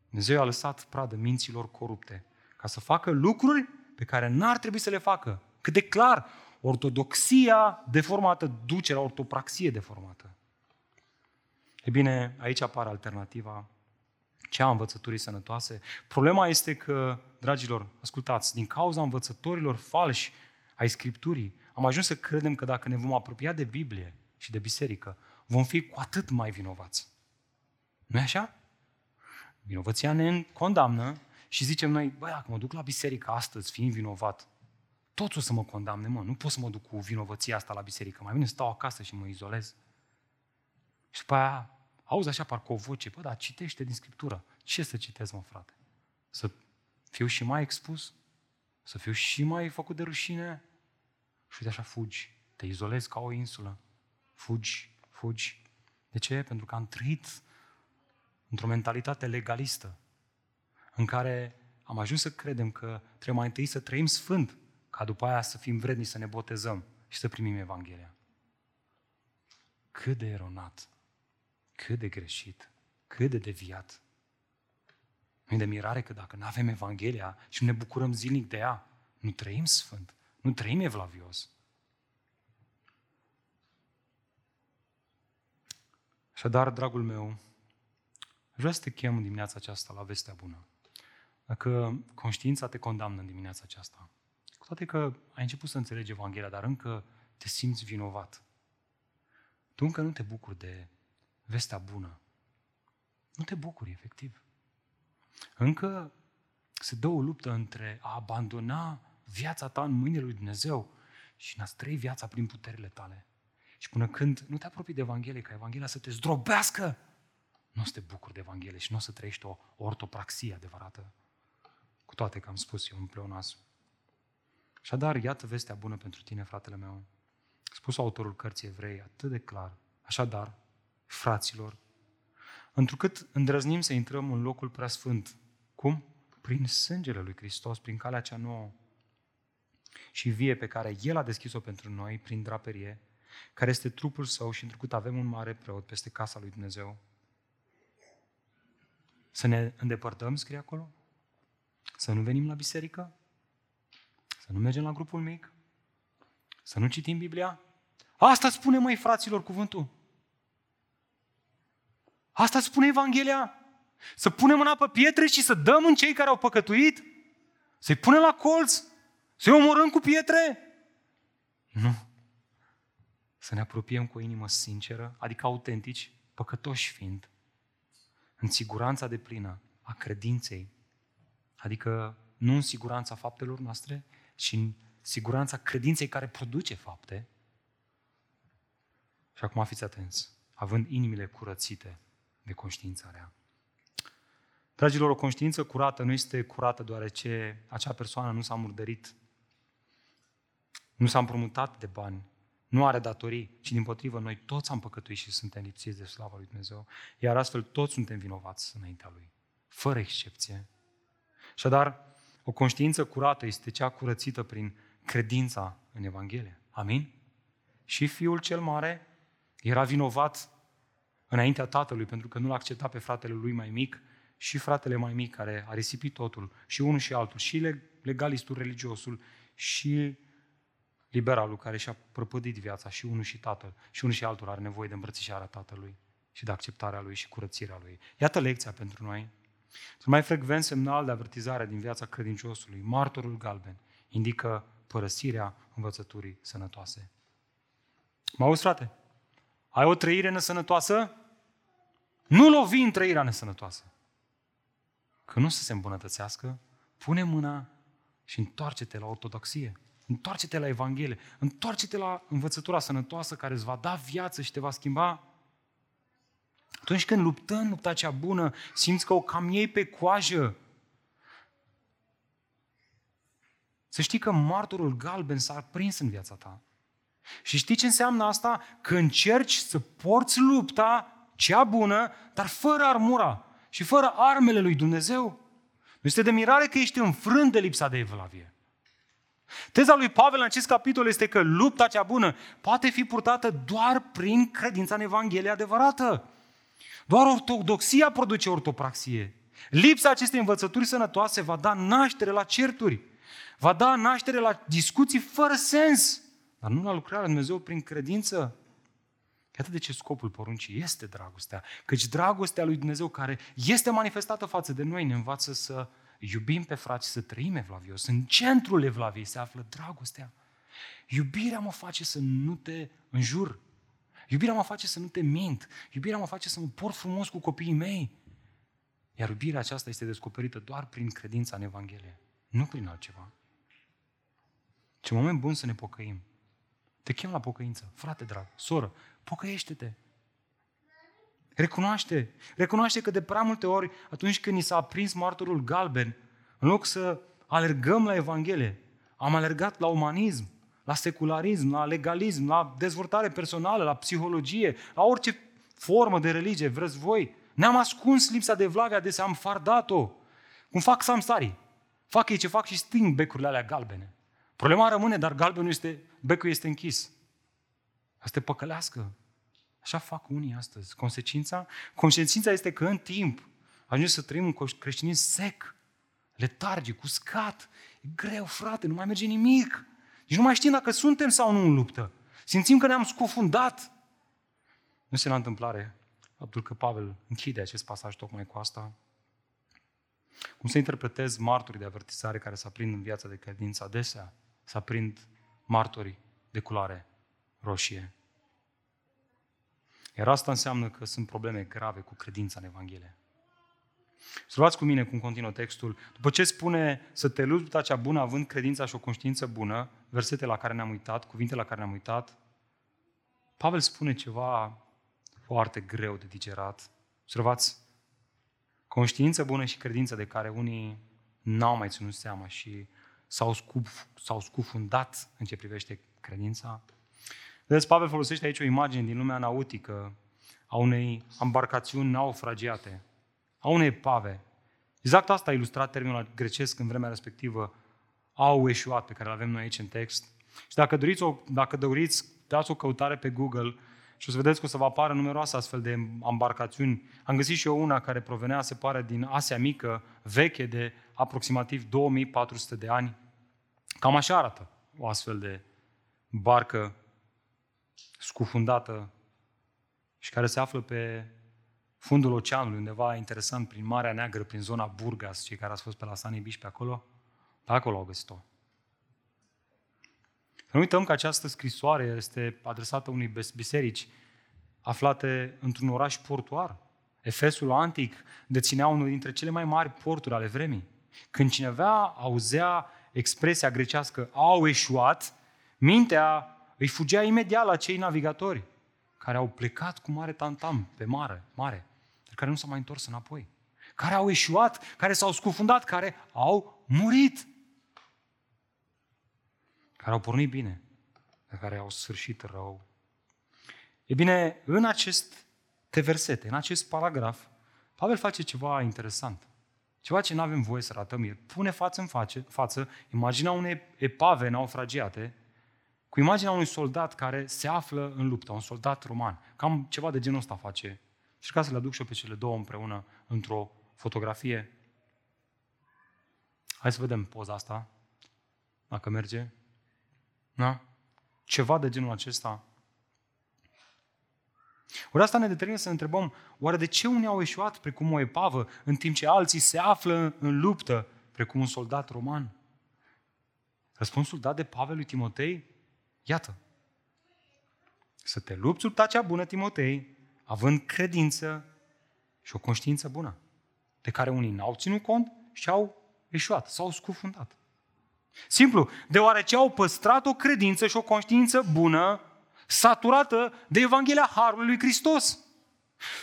Dumnezeu a lăsat pradă minților corupte ca să facă lucruri pe care n-ar trebui să le facă. Cât de clar, ortodoxia deformată duce la ortopraxie deformată. E bine, aici apare alternativa, cea a învățăturii sănătoase. Problema este că, dragilor, ascultați, din cauza învățătorilor falși ai Scripturii, am ajuns să credem că dacă ne vom apropia de Biblie și de biserică, vom fi cu atât mai vinovați. nu e așa? Vinovăția ne condamnă și zicem noi, băi, dacă mă duc la biserică astăzi fiind vinovat, toți o să mă condamne, mă, nu pot să mă duc cu vinovăția asta la biserică, mai bine stau acasă și mă izolez. Și după aia auzi așa parcă o voce, bă, dar citește din Scriptură. Ce să citesc, mă, frate? Să fiu și mai expus? Să fiu și mai făcut de rușine? Și de așa fugi, te izolezi ca o insulă. Fugi, fugi. De ce? Pentru că am trăit într-o mentalitate legalistă, în care am ajuns să credem că trebuie mai întâi să trăim sfânt, ca după aia să fim vredni să ne botezăm și să primim Evanghelia. Cât de eronat, cât de greșit, cât de deviat. Nu de mirare că dacă nu avem Evanghelia și nu ne bucurăm zilnic de ea, nu trăim sfânt, nu trăim evlavios. Așadar, dragul meu, vreau să te chem în dimineața aceasta la vestea bună. Dacă conștiința te condamnă în dimineața aceasta, cu toate că ai început să înțelegi Evanghelia, dar încă te simți vinovat. Tu încă nu te bucuri de vestea bună. nu te bucuri, efectiv. Încă se dă o luptă între a abandona viața ta în mâinile lui Dumnezeu și în a trăi viața prin puterile tale. Și până când nu te apropii de Evanghelie, ca Evanghelia să te zdrobească, nu o să te bucuri de Evanghelie și nu o să trăiești o ortopraxie adevărată. Cu toate că am spus eu în pleonasm. Așadar, iată vestea bună pentru tine, fratele meu. Spus autorul cărții evrei atât de clar. Așadar, fraților, întrucât îndrăznim să intrăm în locul preasfânt. Cum? Prin sângele lui Hristos, prin calea cea nouă și vie pe care El a deschis-o pentru noi prin draperie, care este trupul său și întrucât avem un mare preot peste casa lui Dumnezeu. Să ne îndepărtăm, scrie acolo? Să nu venim la biserică? Să nu mergem la grupul mic? Să nu citim Biblia? Asta spune, mai fraților, cuvântul. Asta spune Evanghelia. Să punem mâna pe pietre și să dăm în cei care au păcătuit? Să-i punem la colț? Să-i omorâm cu pietre? Nu. Să ne apropiem cu o inimă sinceră, adică autentici, păcătoși fiind, în siguranța de plină a credinței, adică nu în siguranța faptelor noastre, ci în siguranța credinței care produce fapte. Și acum fiți atenți, având inimile curățite de conștiința rea. Dragilor, o conștiință curată nu este curată deoarece acea persoană nu s-a murdărit, nu s-a împrumutat de bani, nu are datorii, ci din potrivă noi toți am păcătuit și suntem lipsiți de slava lui Dumnezeu, iar astfel toți suntem vinovați înaintea Lui, fără excepție. Așadar, o conștiință curată este cea curățită prin credința în Evanghelie. Amin? Și fiul cel mare era vinovat înaintea tatălui pentru că nu l-a acceptat pe fratele lui mai mic și fratele mai mic care a risipit totul, și unul și altul, și legalistul religiosul, și liberalul care și-a prăpădit viața, și unul și tatăl, și unul și altul are nevoie de îmbrățișarea tatălui și de acceptarea lui și curățirea lui. Iată lecția pentru noi. Cel mai frecvent semnal de avertizare din viața credinciosului, martorul galben, indică părăsirea învățăturii sănătoase. Mă auzi, frate? Ai o trăire nesănătoasă? Nu lovi în trăirea nesănătoasă. Că nu să se îmbunătățească, pune mâna și întoarce-te la ortodoxie. Întoarce-te la Evanghelie. Întoarce-te la învățătura sănătoasă care îți va da viață și te va schimba. Atunci când luptăm lupta cea bună, simți că o cam iei pe coajă. Să știi că martorul galben s-a prins în viața ta. Și știi ce înseamnă asta? Că încerci să porți lupta cea bună, dar fără armura și fără armele lui Dumnezeu. Nu este de mirare că ești înfrânt de lipsa de evlavie. Teza lui Pavel în acest capitol este că lupta cea bună poate fi purtată doar prin credința în Evanghelie adevărată. Doar ortodoxia produce ortopraxie. Lipsa acestei învățături sănătoase va da naștere la certuri, va da naștere la discuții fără sens, dar nu la lucrarea lui Dumnezeu prin credință. Iată de ce scopul poruncii este dragostea. Căci dragostea lui Dumnezeu care este manifestată față de noi ne învață să iubim pe frați, să trăim evlavios. În centrul evlaviei se află dragostea. Iubirea mă face să nu te înjur. Iubirea mă face să nu te mint. Iubirea mă face să mă port frumos cu copiii mei. Iar iubirea aceasta este descoperită doar prin credința în Evanghelie, nu prin altceva. Ce moment bun să ne pocăim. Te chem la pocăință. Frate drag, soră, pocăiește-te. Recunoaște. Recunoaște că de prea multe ori, atunci când ni s-a aprins martorul galben, în loc să alergăm la Evanghelie, am alergat la umanism, la secularism, la legalism, la dezvoltare personală, la psihologie, la orice formă de religie vreți voi. Ne-am ascuns lipsa de evlavie, adesea am fardat-o. Cum fac samsarii. Fac ei ce fac și sting becurile alea galbene. Problema rămâne, dar galbenul este, becul este închis. Asta e păcălească. Așa fac unii astăzi. Consecința? Consecința este că în timp ajungem să trăim un creștinism sec, letargic, uscat. E greu, frate, nu mai merge nimic. Nici nu mai știm dacă suntem sau nu în luptă. Simțim că ne-am scufundat. Nu se la întâmplare faptul că Pavel închide acest pasaj tocmai cu asta. Cum să interpretez martorii de avertizare care se aprind în viața de credință adesea? Se aprind martorii de culoare roșie. Iar asta înseamnă că sunt probleme grave cu credința în Evanghelie. Să luați cu mine cum continuă textul. După ce spune să te lupta cea bună având credința și o conștiință bună, versete la care ne-am uitat, cuvinte la care ne-am uitat, Pavel spune ceva foarte greu de digerat. Observați, conștiință bună și credință de care unii n-au mai ținut seama și s-au, scuf, s-au scufundat în ce privește credința. Vedeți, Pavel folosește aici o imagine din lumea nautică a unei embarcațiuni naufragiate, a unei pave. Exact asta a ilustrat termenul grecesc în vremea respectivă, au eșuat, pe care îl avem noi aici în text. Și dacă doriți, o, dacă doriți dați o căutare pe Google și o să vedeți că o să vă apară numeroase astfel de embarcațiuni. Am găsit și eu una care provenea, se pare, din Asia Mică, veche de aproximativ 2400 de ani. Cam așa arată o astfel de barcă scufundată și care se află pe fundul oceanului, undeva interesant, prin Marea Neagră, prin zona Burgas, cei care ați fost pe la Sani Biș pe acolo, pe acolo au găsit-o. Să nu uităm că această scrisoare este adresată unei biserici aflate într-un oraș portuar. Efesul antic deținea unul dintre cele mai mari porturi ale vremii. Când cineva auzea expresia grecească au eșuat, mintea îi fugea imediat la cei navigatori care au plecat cu mare tantam pe mare, mare, dar care nu s-au mai întors înapoi. Care au eșuat, care s-au scufundat, care au murit care au pornit bine, dar care au sfârșit rău. E bine, în aceste versete, în acest paragraf, Pavel face ceva interesant. Ceva ce nu avem voie să ratăm. El pune față în face, față imaginea unei epave naufragiate cu imaginea unui soldat care se află în luptă, un soldat roman. Cam ceva de genul ăsta face. Și ca să le aduc și eu pe cele două împreună într-o fotografie. Hai să vedem poza asta, dacă merge. Da? Ceva de genul acesta. Ori asta ne determină să ne întrebăm, oare de ce unii au eșuat precum o epavă, în timp ce alții se află în luptă, precum un soldat roman? Răspunsul dat de Pavel lui Timotei? Iată. Să te lupți lupta cea bună, Timotei, având credință și o conștiință bună, de care unii n-au ținut cont și au eșuat, s-au scufundat. Simplu, deoarece au păstrat o credință și o conștiință bună, saturată de Evanghelia Harului lui Hristos.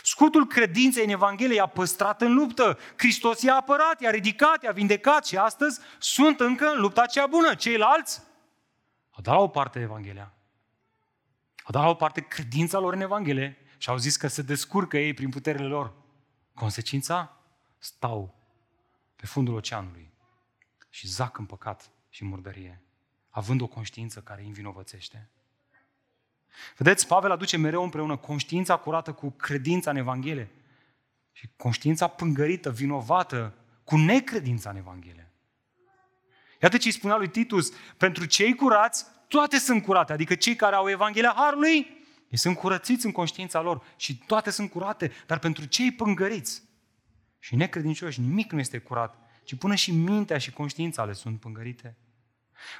Scutul credinței în Evanghelie i-a păstrat în luptă. Hristos i-a apărat, i-a ridicat, i-a vindecat și astăzi sunt încă în lupta cea bună. Ceilalți au dat la o parte Evanghelia. Au dat la o parte credința lor în Evanghelie și au zis că se descurcă ei prin puterile lor. Consecința? Stau pe fundul oceanului și zac în păcat și murdărie, având o conștiință care îi învinovățește. Vedeți, Pavel aduce mereu împreună conștiința curată cu credința în Evanghelie și conștiința pângărită, vinovată, cu necredința în Evanghelie. Iată ce îi spunea lui Titus, pentru cei curați, toate sunt curate, adică cei care au Evanghelia Harului, ei sunt curățiți în conștiința lor și toate sunt curate, dar pentru cei pângăriți și necredincioși, nimic nu este curat, ci până și mintea și conștiința le sunt pângărite.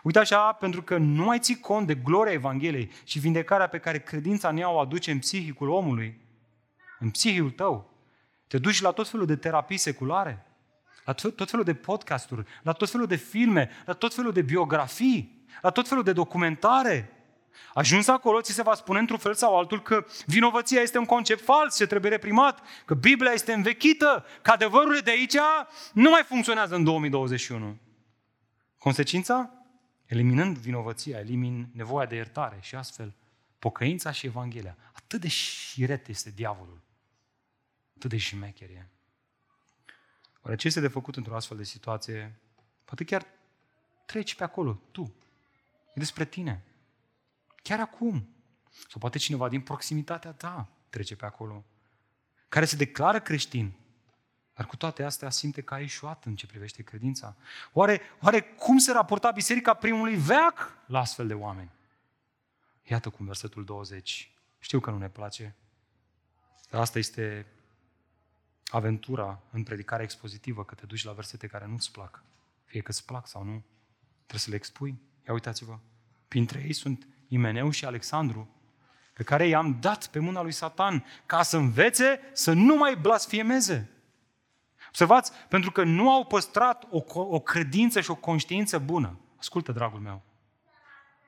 Uite așa, pentru că nu mai ții cont de gloria Evangheliei și vindecarea pe care credința în ea o aduce în psihicul omului, în psihicul tău. Te duci la tot felul de terapii seculare, la tot felul de podcasturi, la tot felul de filme, la tot felul de biografii, la tot felul de documentare, Ajuns acolo, ți se va spune într-un fel sau altul că vinovăția este un concept fals ce trebuie reprimat, că Biblia este învechită, că adevărurile de aici nu mai funcționează în 2021. Consecința? Eliminând vinovăția, elimin nevoia de iertare și astfel pocăința și Evanghelia. Atât de șiret este diavolul. Atât de șmecher e. Oare ce este de făcut într-o astfel de situație? Poate chiar treci pe acolo, tu. E despre tine. Chiar acum. Sau poate cineva din proximitatea ta trece pe acolo, care se declară creștin, dar cu toate astea simte că a ieșuat în ce privește credința. Oare, oare cum se raporta biserica primului veac la astfel de oameni? Iată cum versetul 20. Știu că nu ne place, dar asta este aventura în predicarea expozitivă, că te duci la versete care nu-ți plac. Fie că îți plac sau nu, trebuie să le expui. Ia uitați-vă, printre ei sunt Imeneu și Alexandru, pe care i-am dat pe mâna lui Satan ca să învețe să nu mai blasfiemeze. Observați, pentru că nu au păstrat o, o credință și o conștiință bună. Ascultă, dragul meu.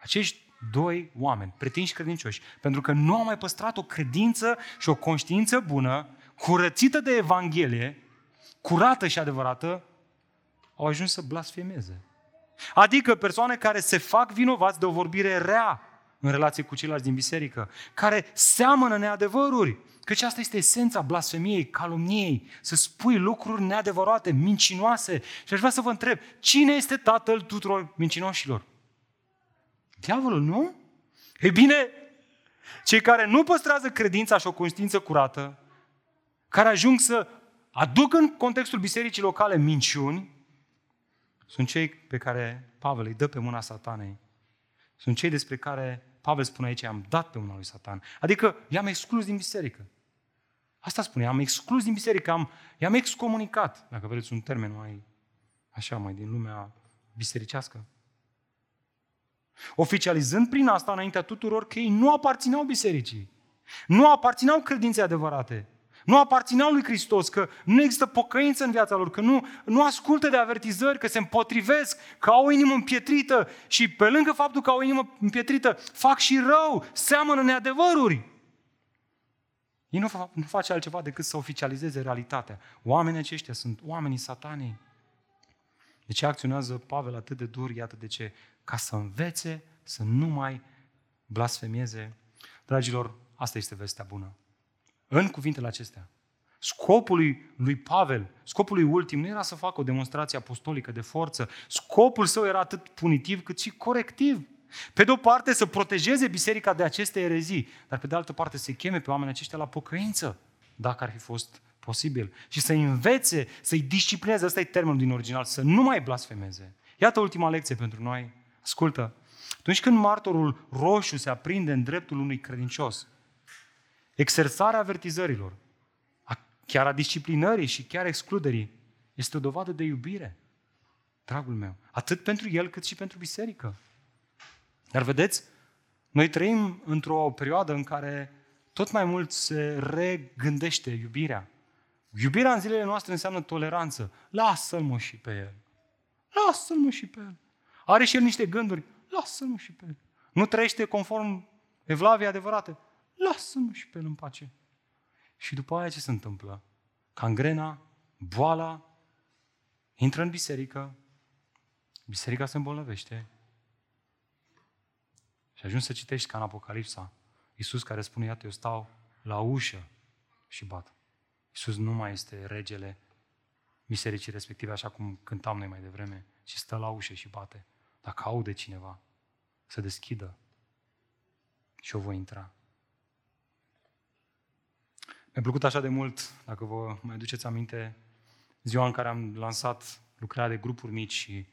Acești doi oameni, pretinși credincioși, pentru că nu au mai păstrat o credință și o conștiință bună, curățită de Evanghelie, curată și adevărată, au ajuns să blasfemeze. Adică persoane care se fac vinovați de o vorbire rea în relație cu ceilalți din biserică, care seamănă neadevăruri, căci asta este esența blasfemiei, calumniei, să spui lucruri neadevărate, mincinoase. Și aș vrea să vă întreb, cine este tatăl tuturor mincinoșilor? Diavolul, nu? Ei bine, cei care nu păstrează credința și o conștiință curată, care ajung să aduc în contextul bisericii locale minciuni, sunt cei pe care Pavel îi dă pe mâna satanei. Sunt cei despre care Pavel spune aici, am dat pe mâna lui Satan. Adică i-am exclus din biserică. Asta spune, am exclus din biserică, am, i-am excomunicat, dacă vreți un termen mai așa, mai din lumea bisericească. Oficializând prin asta înaintea tuturor că ei nu aparțineau bisericii. Nu aparțineau credinței adevărate. Nu aparțineau lui Hristos, că nu există pocăință în viața lor, că nu, nu ascultă de avertizări, că se împotrivesc, că au o inimă împietrită și pe lângă faptul că au o inimă împietrită, fac și rău, seamănă neadevăruri. Ei nu, fa- nu face altceva decât să oficializeze realitatea. Oamenii aceștia sunt oamenii satanei. De ce acționează Pavel atât de dur? Iată de ce. Ca să învețe să nu mai blasfemieze. Dragilor, asta este vestea bună. În cuvintele acestea. Scopul lui, lui Pavel, scopul lui ultim, nu era să facă o demonstrație apostolică de forță. Scopul său era atât punitiv cât și corectiv. Pe de o parte să protejeze biserica de aceste erezii, dar pe de altă parte să-i cheme pe oamenii aceștia la pocăință, dacă ar fi fost posibil. Și să-i învețe, să-i disciplineze, ăsta e termenul din original, să nu mai blasfemeze. Iată ultima lecție pentru noi. Ascultă, atunci când martorul roșu se aprinde în dreptul unui credincios, exersarea avertizărilor, chiar a disciplinării și chiar excluderii, este o dovadă de iubire, dragul meu, atât pentru el cât și pentru biserică. Dar vedeți, noi trăim într-o perioadă în care tot mai mult se regândește iubirea. Iubirea în zilele noastre înseamnă toleranță. Lasă-l mă și pe el. Lasă-l mă și pe el. Are și el niște gânduri. Lasă-l mă și pe el. Nu trăiește conform evlaviei adevărate. Lasă-mă și pe el în pace. Și după aia ce se întâmplă? Cangrena, boala, intră în biserică, biserica se îmbolnăvește, și ajungi să citești ca în Apocalipsa, Iisus care spune, iată, eu stau la ușă și bat. Iisus nu mai este regele bisericii respective, așa cum cântam noi mai devreme, ci stă la ușă și bate. Dacă aude cineva, să deschidă și o voi intra. Mi-a plăcut așa de mult, dacă vă mai duceți aminte, ziua în care am lansat lucrarea de grupuri mici și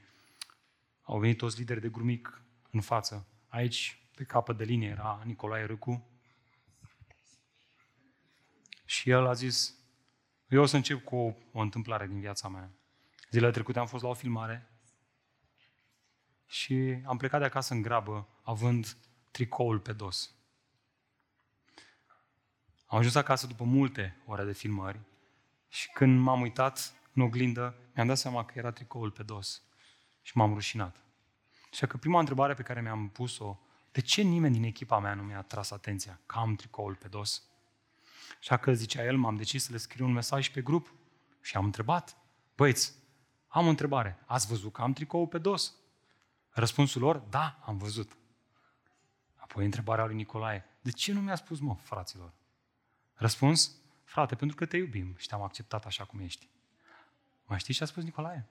au venit toți lideri de grup mic în față. Aici, pe capăt de linie, era Nicolae Râcu. Și el a zis, eu o să încep cu o, o întâmplare din viața mea. Zilele trecute am fost la o filmare și am plecat de acasă în grabă, având tricoul pe dos. Am ajuns acasă după multe ore de filmări și când m-am uitat în oglindă, mi-am dat seama că era tricoul pe dos și m-am rușinat. Așa că prima întrebare pe care mi-am pus-o, de ce nimeni din echipa mea nu mi-a tras atenția că am tricoul pe dos? Așa că, zicea el, m-am decis să le scriu un mesaj pe grup și am întrebat, băieți, am o întrebare, ați văzut că am tricoul pe dos? Răspunsul lor, da, am văzut. Apoi întrebarea lui Nicolae, de ce nu mi-a spus, mă, fraților? Răspuns, frate, pentru că te iubim și te-am acceptat așa cum ești. Mai știi ce a spus Nicolae?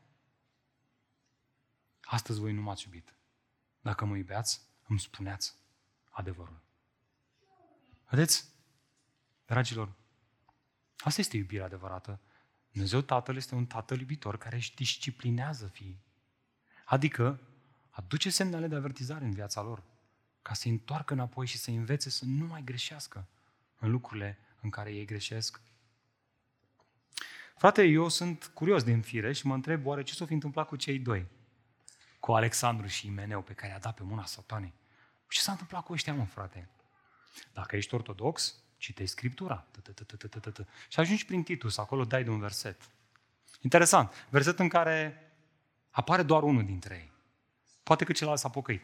Astăzi voi nu m-ați iubit. Dacă mă iubeați, îmi spuneați adevărul. Vedeți? Dragilor, asta este iubirea adevărată. Dumnezeu Tatăl este un Tatăl iubitor care își disciplinează fiii. Adică aduce semnale de avertizare în viața lor ca să întoarcă înapoi și să învețe să nu mai greșească în lucrurile în care ei greșesc. Frate, eu sunt curios din fire și mă întreb oare ce s-o fi întâmplat cu cei doi cu Alexandru și Imeneu pe care i-a dat pe mâna satanei. Ce s-a întâmplat cu ăștia, mă, frate? Dacă ești ortodox, citești Scriptura. Și ajungi prin Titus, acolo dai de un verset. Interesant. Verset în care apare doar unul dintre ei. Poate că celălalt s-a pocăit.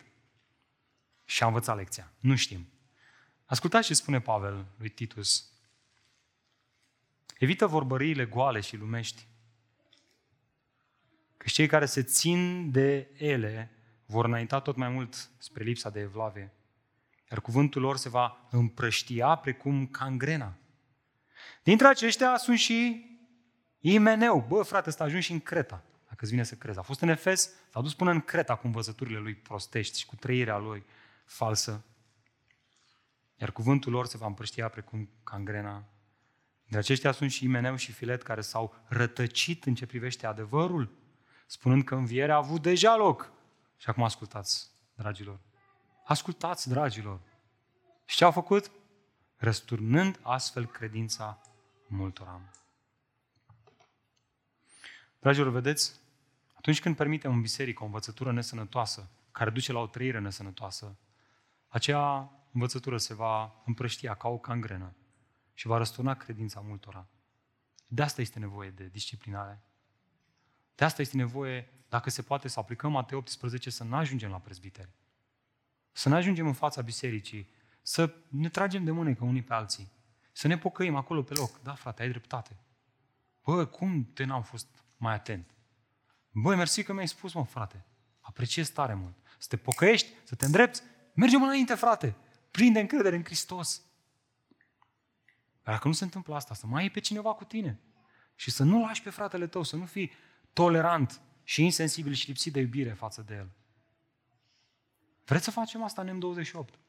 Și a învățat lecția. Nu știm. Ascultați ce spune Pavel lui Titus. Evită vorbăriile goale și lumești. Că cei care se țin de ele vor înainta tot mai mult spre lipsa de evlavie. Iar cuvântul lor se va împrăștia precum cangrena. Dintre aceștia sunt și Imeneu. Bă, frate, ăsta a ajuns și în Creta, dacă îți vine să crezi. A fost în Efes, s-a dus până în Creta cu învățăturile lui prostești și cu trăirea lui falsă. Iar cuvântul lor se va împrăștia precum cangrena. De aceștia sunt și Imeneu și Filet care s-au rătăcit în ce privește adevărul, spunând că învierea a avut deja loc. Și acum ascultați, dragilor. Ascultați, dragilor. Și ce au făcut? Răsturnând astfel credința multora. Dragilor, vedeți? Atunci când permitem în biserică o învățătură nesănătoasă, care duce la o trăire nesănătoasă, acea învățătură se va împrăștia ca o cangrenă și va răsturna credința multora. De asta este nevoie de disciplinare. De asta este nevoie, dacă se poate, să aplicăm Matei 18, să nu ajungem la prezbiteri. Să nu ajungem în fața bisericii, să ne tragem de mânecă unii pe alții, să ne pocăim acolo pe loc. Da, frate, ai dreptate. Bă, cum te n-am fost mai atent? Băi, mersi că mi-ai spus, mă, frate. Apreciez tare mult. Să te pocăiești, să te îndrepți. Mergem înainte, frate. Prinde încredere în Hristos. Dar dacă nu se întâmplă asta, să mai ai pe cineva cu tine. Și să nu lași pe fratele tău, să nu fii tolerant și insensibil și lipsit de iubire față de el. Vreți să facem asta în M28?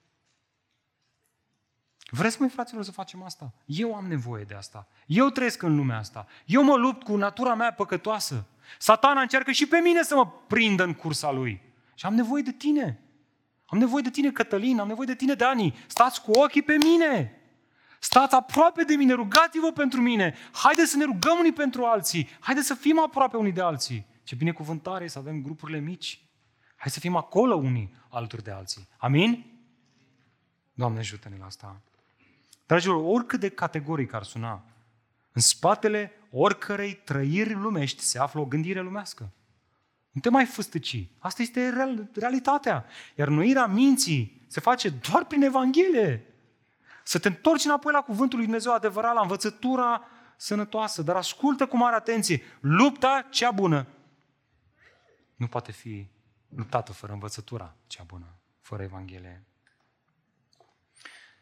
Vreți, mai fraților, să facem asta? Eu am nevoie de asta. Eu trăiesc în lumea asta. Eu mă lupt cu natura mea păcătoasă. Satana încearcă și pe mine să mă prindă în cursa lui. Și am nevoie de tine. Am nevoie de tine, Cătălin, am nevoie de tine, Dani. Stați cu ochii pe mine. Stați aproape de mine, rugați-vă pentru mine. Haideți să ne rugăm unii pentru alții. Haideți să fim aproape unii de alții. Ce binecuvântare să avem grupurile mici. Hai să fim acolo unii alături de alții. Amin? Doamne, ajută-ne la asta. Dragilor, oricât de categoric ar suna, în spatele oricărei trăiri lumești se află o gândire lumească. Nu te mai făstăci. Asta este real, realitatea. Iar noirea minții se face doar prin Evanghelie. Să te întorci înapoi la cuvântul lui Dumnezeu adevărat, la învățătura sănătoasă, dar ascultă cu mare atenție. Lupta cea bună nu poate fi luptată fără învățătura cea bună, fără Evanghelie.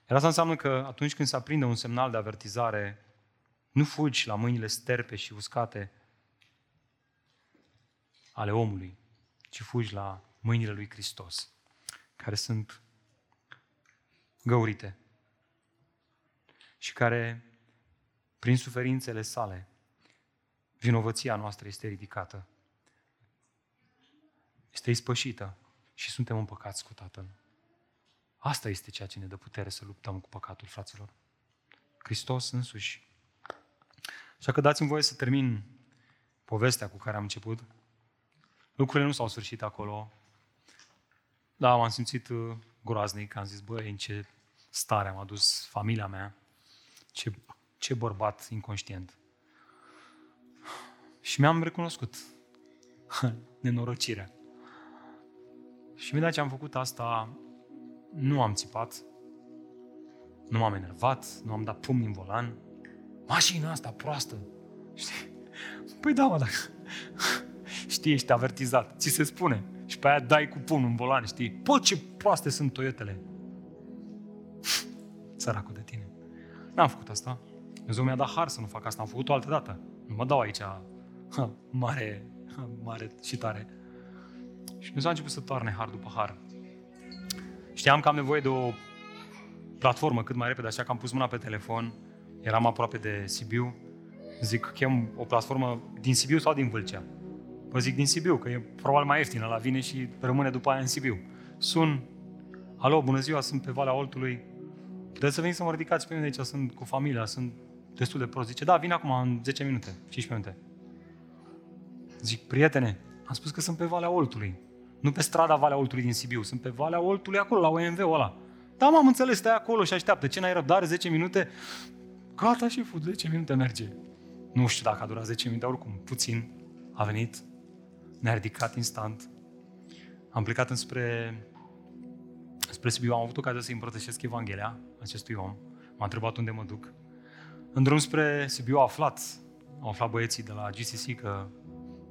Iar asta înseamnă că atunci când se aprinde un semnal de avertizare, nu fugi la mâinile sterpe și uscate ale omului, ci fugi la mâinile lui Hristos, care sunt găurite și care, prin suferințele sale, vinovăția noastră este ridicată, este ispășită și suntem împăcați cu Tatăl. Asta este ceea ce ne dă putere să luptăm cu păcatul, fraților. Hristos însuși. Așa că dați-mi voie să termin povestea cu care am început. Lucrurile nu s-au sfârșit acolo. Da, m-am simțit uh, groaznic, am zis, băi, în ce stare am adus familia mea, ce, ce bărbat inconștient. Și mi-am recunoscut (laughs) nenorocirea. Și mi dat ce am făcut asta nu am țipat, nu m-am enervat, nu am dat pumni în volan. Mașina asta proastă. Știi? Păi da, mă, dacă... (laughs) Știi, ești avertizat, ți se spune. Și pe aia dai cu pumnul în volan, știi? Pă, ce proaste sunt Toyotele. (laughs) Săracul de tine. N-am făcut asta. Dumnezeu mi-a dat har să nu fac asta. Am făcut-o altă dată. Nu mă dau aici ha, mare, ha, mare și tare. Și Dumnezeu a început să toarne har după har. Știam că am nevoie de o platformă cât mai repede, așa că am pus mâna pe telefon, eram aproape de Sibiu, zic, chem o platformă din Sibiu sau din Vâlcea? Vă zic din Sibiu, că e probabil mai ieftină, la vine și rămâne după aia în Sibiu. Sun, alo, bună ziua, sunt pe Valea Oltului, puteți să veniți să mă ridicați pe mine de aici, sunt cu familia, sunt destul de prost. Zice, da, vin acum în 10 minute, 15 minute. Zic, prietene, am spus că sunt pe Valea Oltului. Nu pe strada Valea Oltului din Sibiu, sunt pe Valea Oltului acolo, la OMV-ul ăla. Da, m-am înțeles, stai acolo și așteaptă. Ce n-ai răbdare, 10 minute? Gata și fut, 10 minute merge. Nu știu dacă a durat 10 minute, oricum, puțin. A venit, ne-a ridicat instant. Am plecat înspre, spre Sibiu, am avut ocazia să-i împărtășesc Evanghelia acestui om. M-a întrebat unde mă duc. În drum spre Sibiu a aflat, au aflat băieții de la GCC că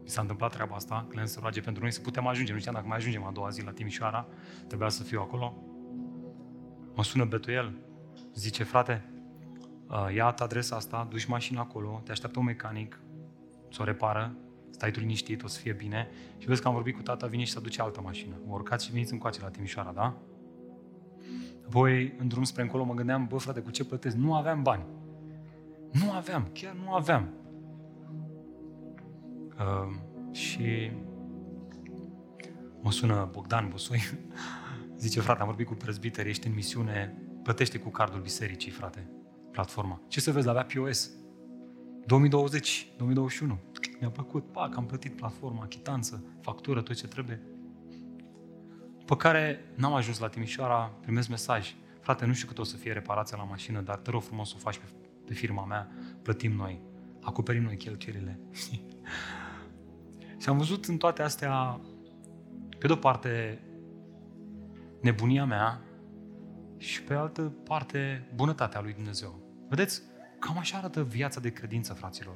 mi s-a întâmplat treaba asta, că le să roage pentru noi să putem ajunge. Nu știam dacă mai ajungem a doua zi la Timișoara, trebuia să fiu acolo. Mă sună Betuel, zice, frate, uh, ia adresa asta, duci mașina acolo, te așteaptă un mecanic, să o repară, stai tu liniștit, o să fie bine. Și vezi că am vorbit cu tata, vine și să aduce altă mașină. Mă urcați și veniți încoace la Timișoara, da? Apoi, în drum spre încolo, mă gândeam, bă, frate, cu ce plătesc? Nu aveam bani. Nu aveam, chiar nu aveam. Uh, și mă sună Bogdan Bosoi, (laughs) zice, frate, am vorbit cu prezbiteri, ești în misiune, plătește cu cardul bisericii, frate, platforma. Ce să vezi, avea POS. 2020, 2021. Mi-a plăcut, pac, am plătit platforma, chitanță, factură, tot ce trebuie. Pe care n-am ajuns la Timișoara, primesc mesaj. Frate, nu știu cât o să fie reparația la mașină, dar te rog frumos să o faci pe, pe firma mea, plătim noi, acoperim noi cheltuielile. (laughs) Și am văzut în toate astea, pe de-o parte, nebunia mea și pe altă parte, bunătatea lui Dumnezeu. Vedeți? Cam așa arată viața de credință, fraților.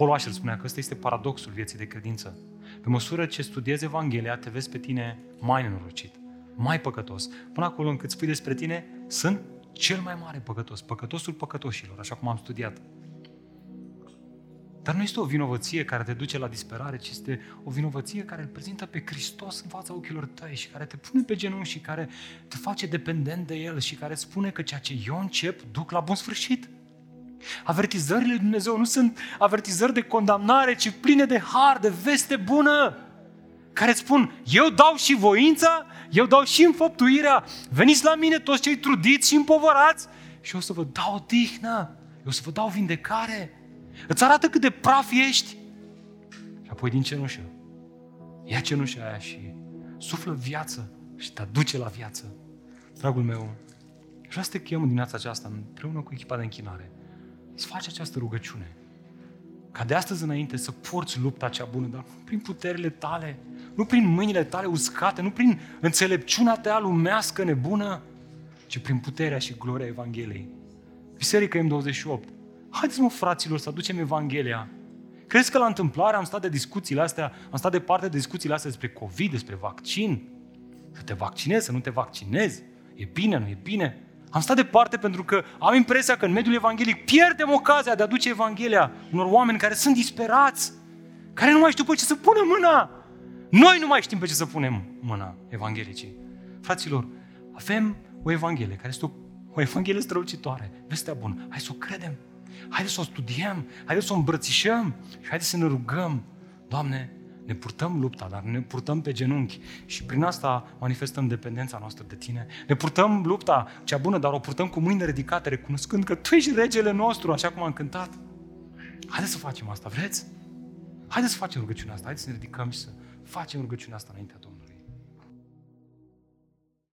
Paul Washer spunea că ăsta este paradoxul vieții de credință. Pe măsură ce studiezi Evanghelia, te vezi pe tine mai nenorocit, mai păcătos, până acolo încât spui despre tine, sunt cel mai mare păcătos, păcătosul păcătoșilor, așa cum am studiat. Dar nu este o vinovăție care te duce la disperare, ci este o vinovăție care îl prezintă pe Hristos în fața ochilor tăi și care te pune pe genunchi și care te face dependent de El și care spune că ceea ce eu încep duc la bun sfârșit. Avertizările lui Dumnezeu nu sunt avertizări de condamnare, ci pline de har, de veste bună, care îți spun, eu dau și voința, eu dau și înfăptuirea, veniți la mine toți cei trudiți și împovărați și eu o să vă dau odihnă, eu o să vă dau vindecare. Îți arată cât de praf ești. Și apoi din cenușă, ia cenușa aia și suflă viață și te aduce la viață. Dragul meu, vreau să te chem în dimineața aceasta împreună cu echipa de închinare să faci această rugăciune. Ca de astăzi înainte să porți lupta cea bună, dar nu prin puterile tale, nu prin mâinile tale uscate, nu prin înțelepciunea ta lumească nebună, ci prin puterea și gloria Evangheliei. Biserica M28, Haideți mă, fraților, să aducem Evanghelia. Crezi că la întâmplare am stat de discuțiile astea, am stat departe de discuțiile astea despre COVID, despre vaccin? Să te vaccinezi, să nu te vaccinezi? E bine, nu e bine? Am stat departe pentru că am impresia că în mediul evanghelic pierdem ocazia de a aduce Evanghelia unor oameni care sunt disperați, care nu mai știu pe ce să pună mâna. Noi nu mai știm pe ce să punem mâna evanghelicii. Fraților, avem o Evanghelie care este o, o Evanghelie strălucitoare, vestea bună. Hai să o credem. Haideți să o studiem, haideți să o îmbrățișăm și haideți să ne rugăm. Doamne, ne purtăm lupta, dar ne purtăm pe genunchi și prin asta manifestăm dependența noastră de Tine. Ne purtăm lupta cea bună, dar o purtăm cu mâinile ridicate, recunoscând că Tu ești regele nostru, așa cum am cântat. Haideți să facem asta, vreți? Haideți să facem rugăciunea asta, haideți să ne ridicăm și să facem rugăciunea asta înaintea Domnului.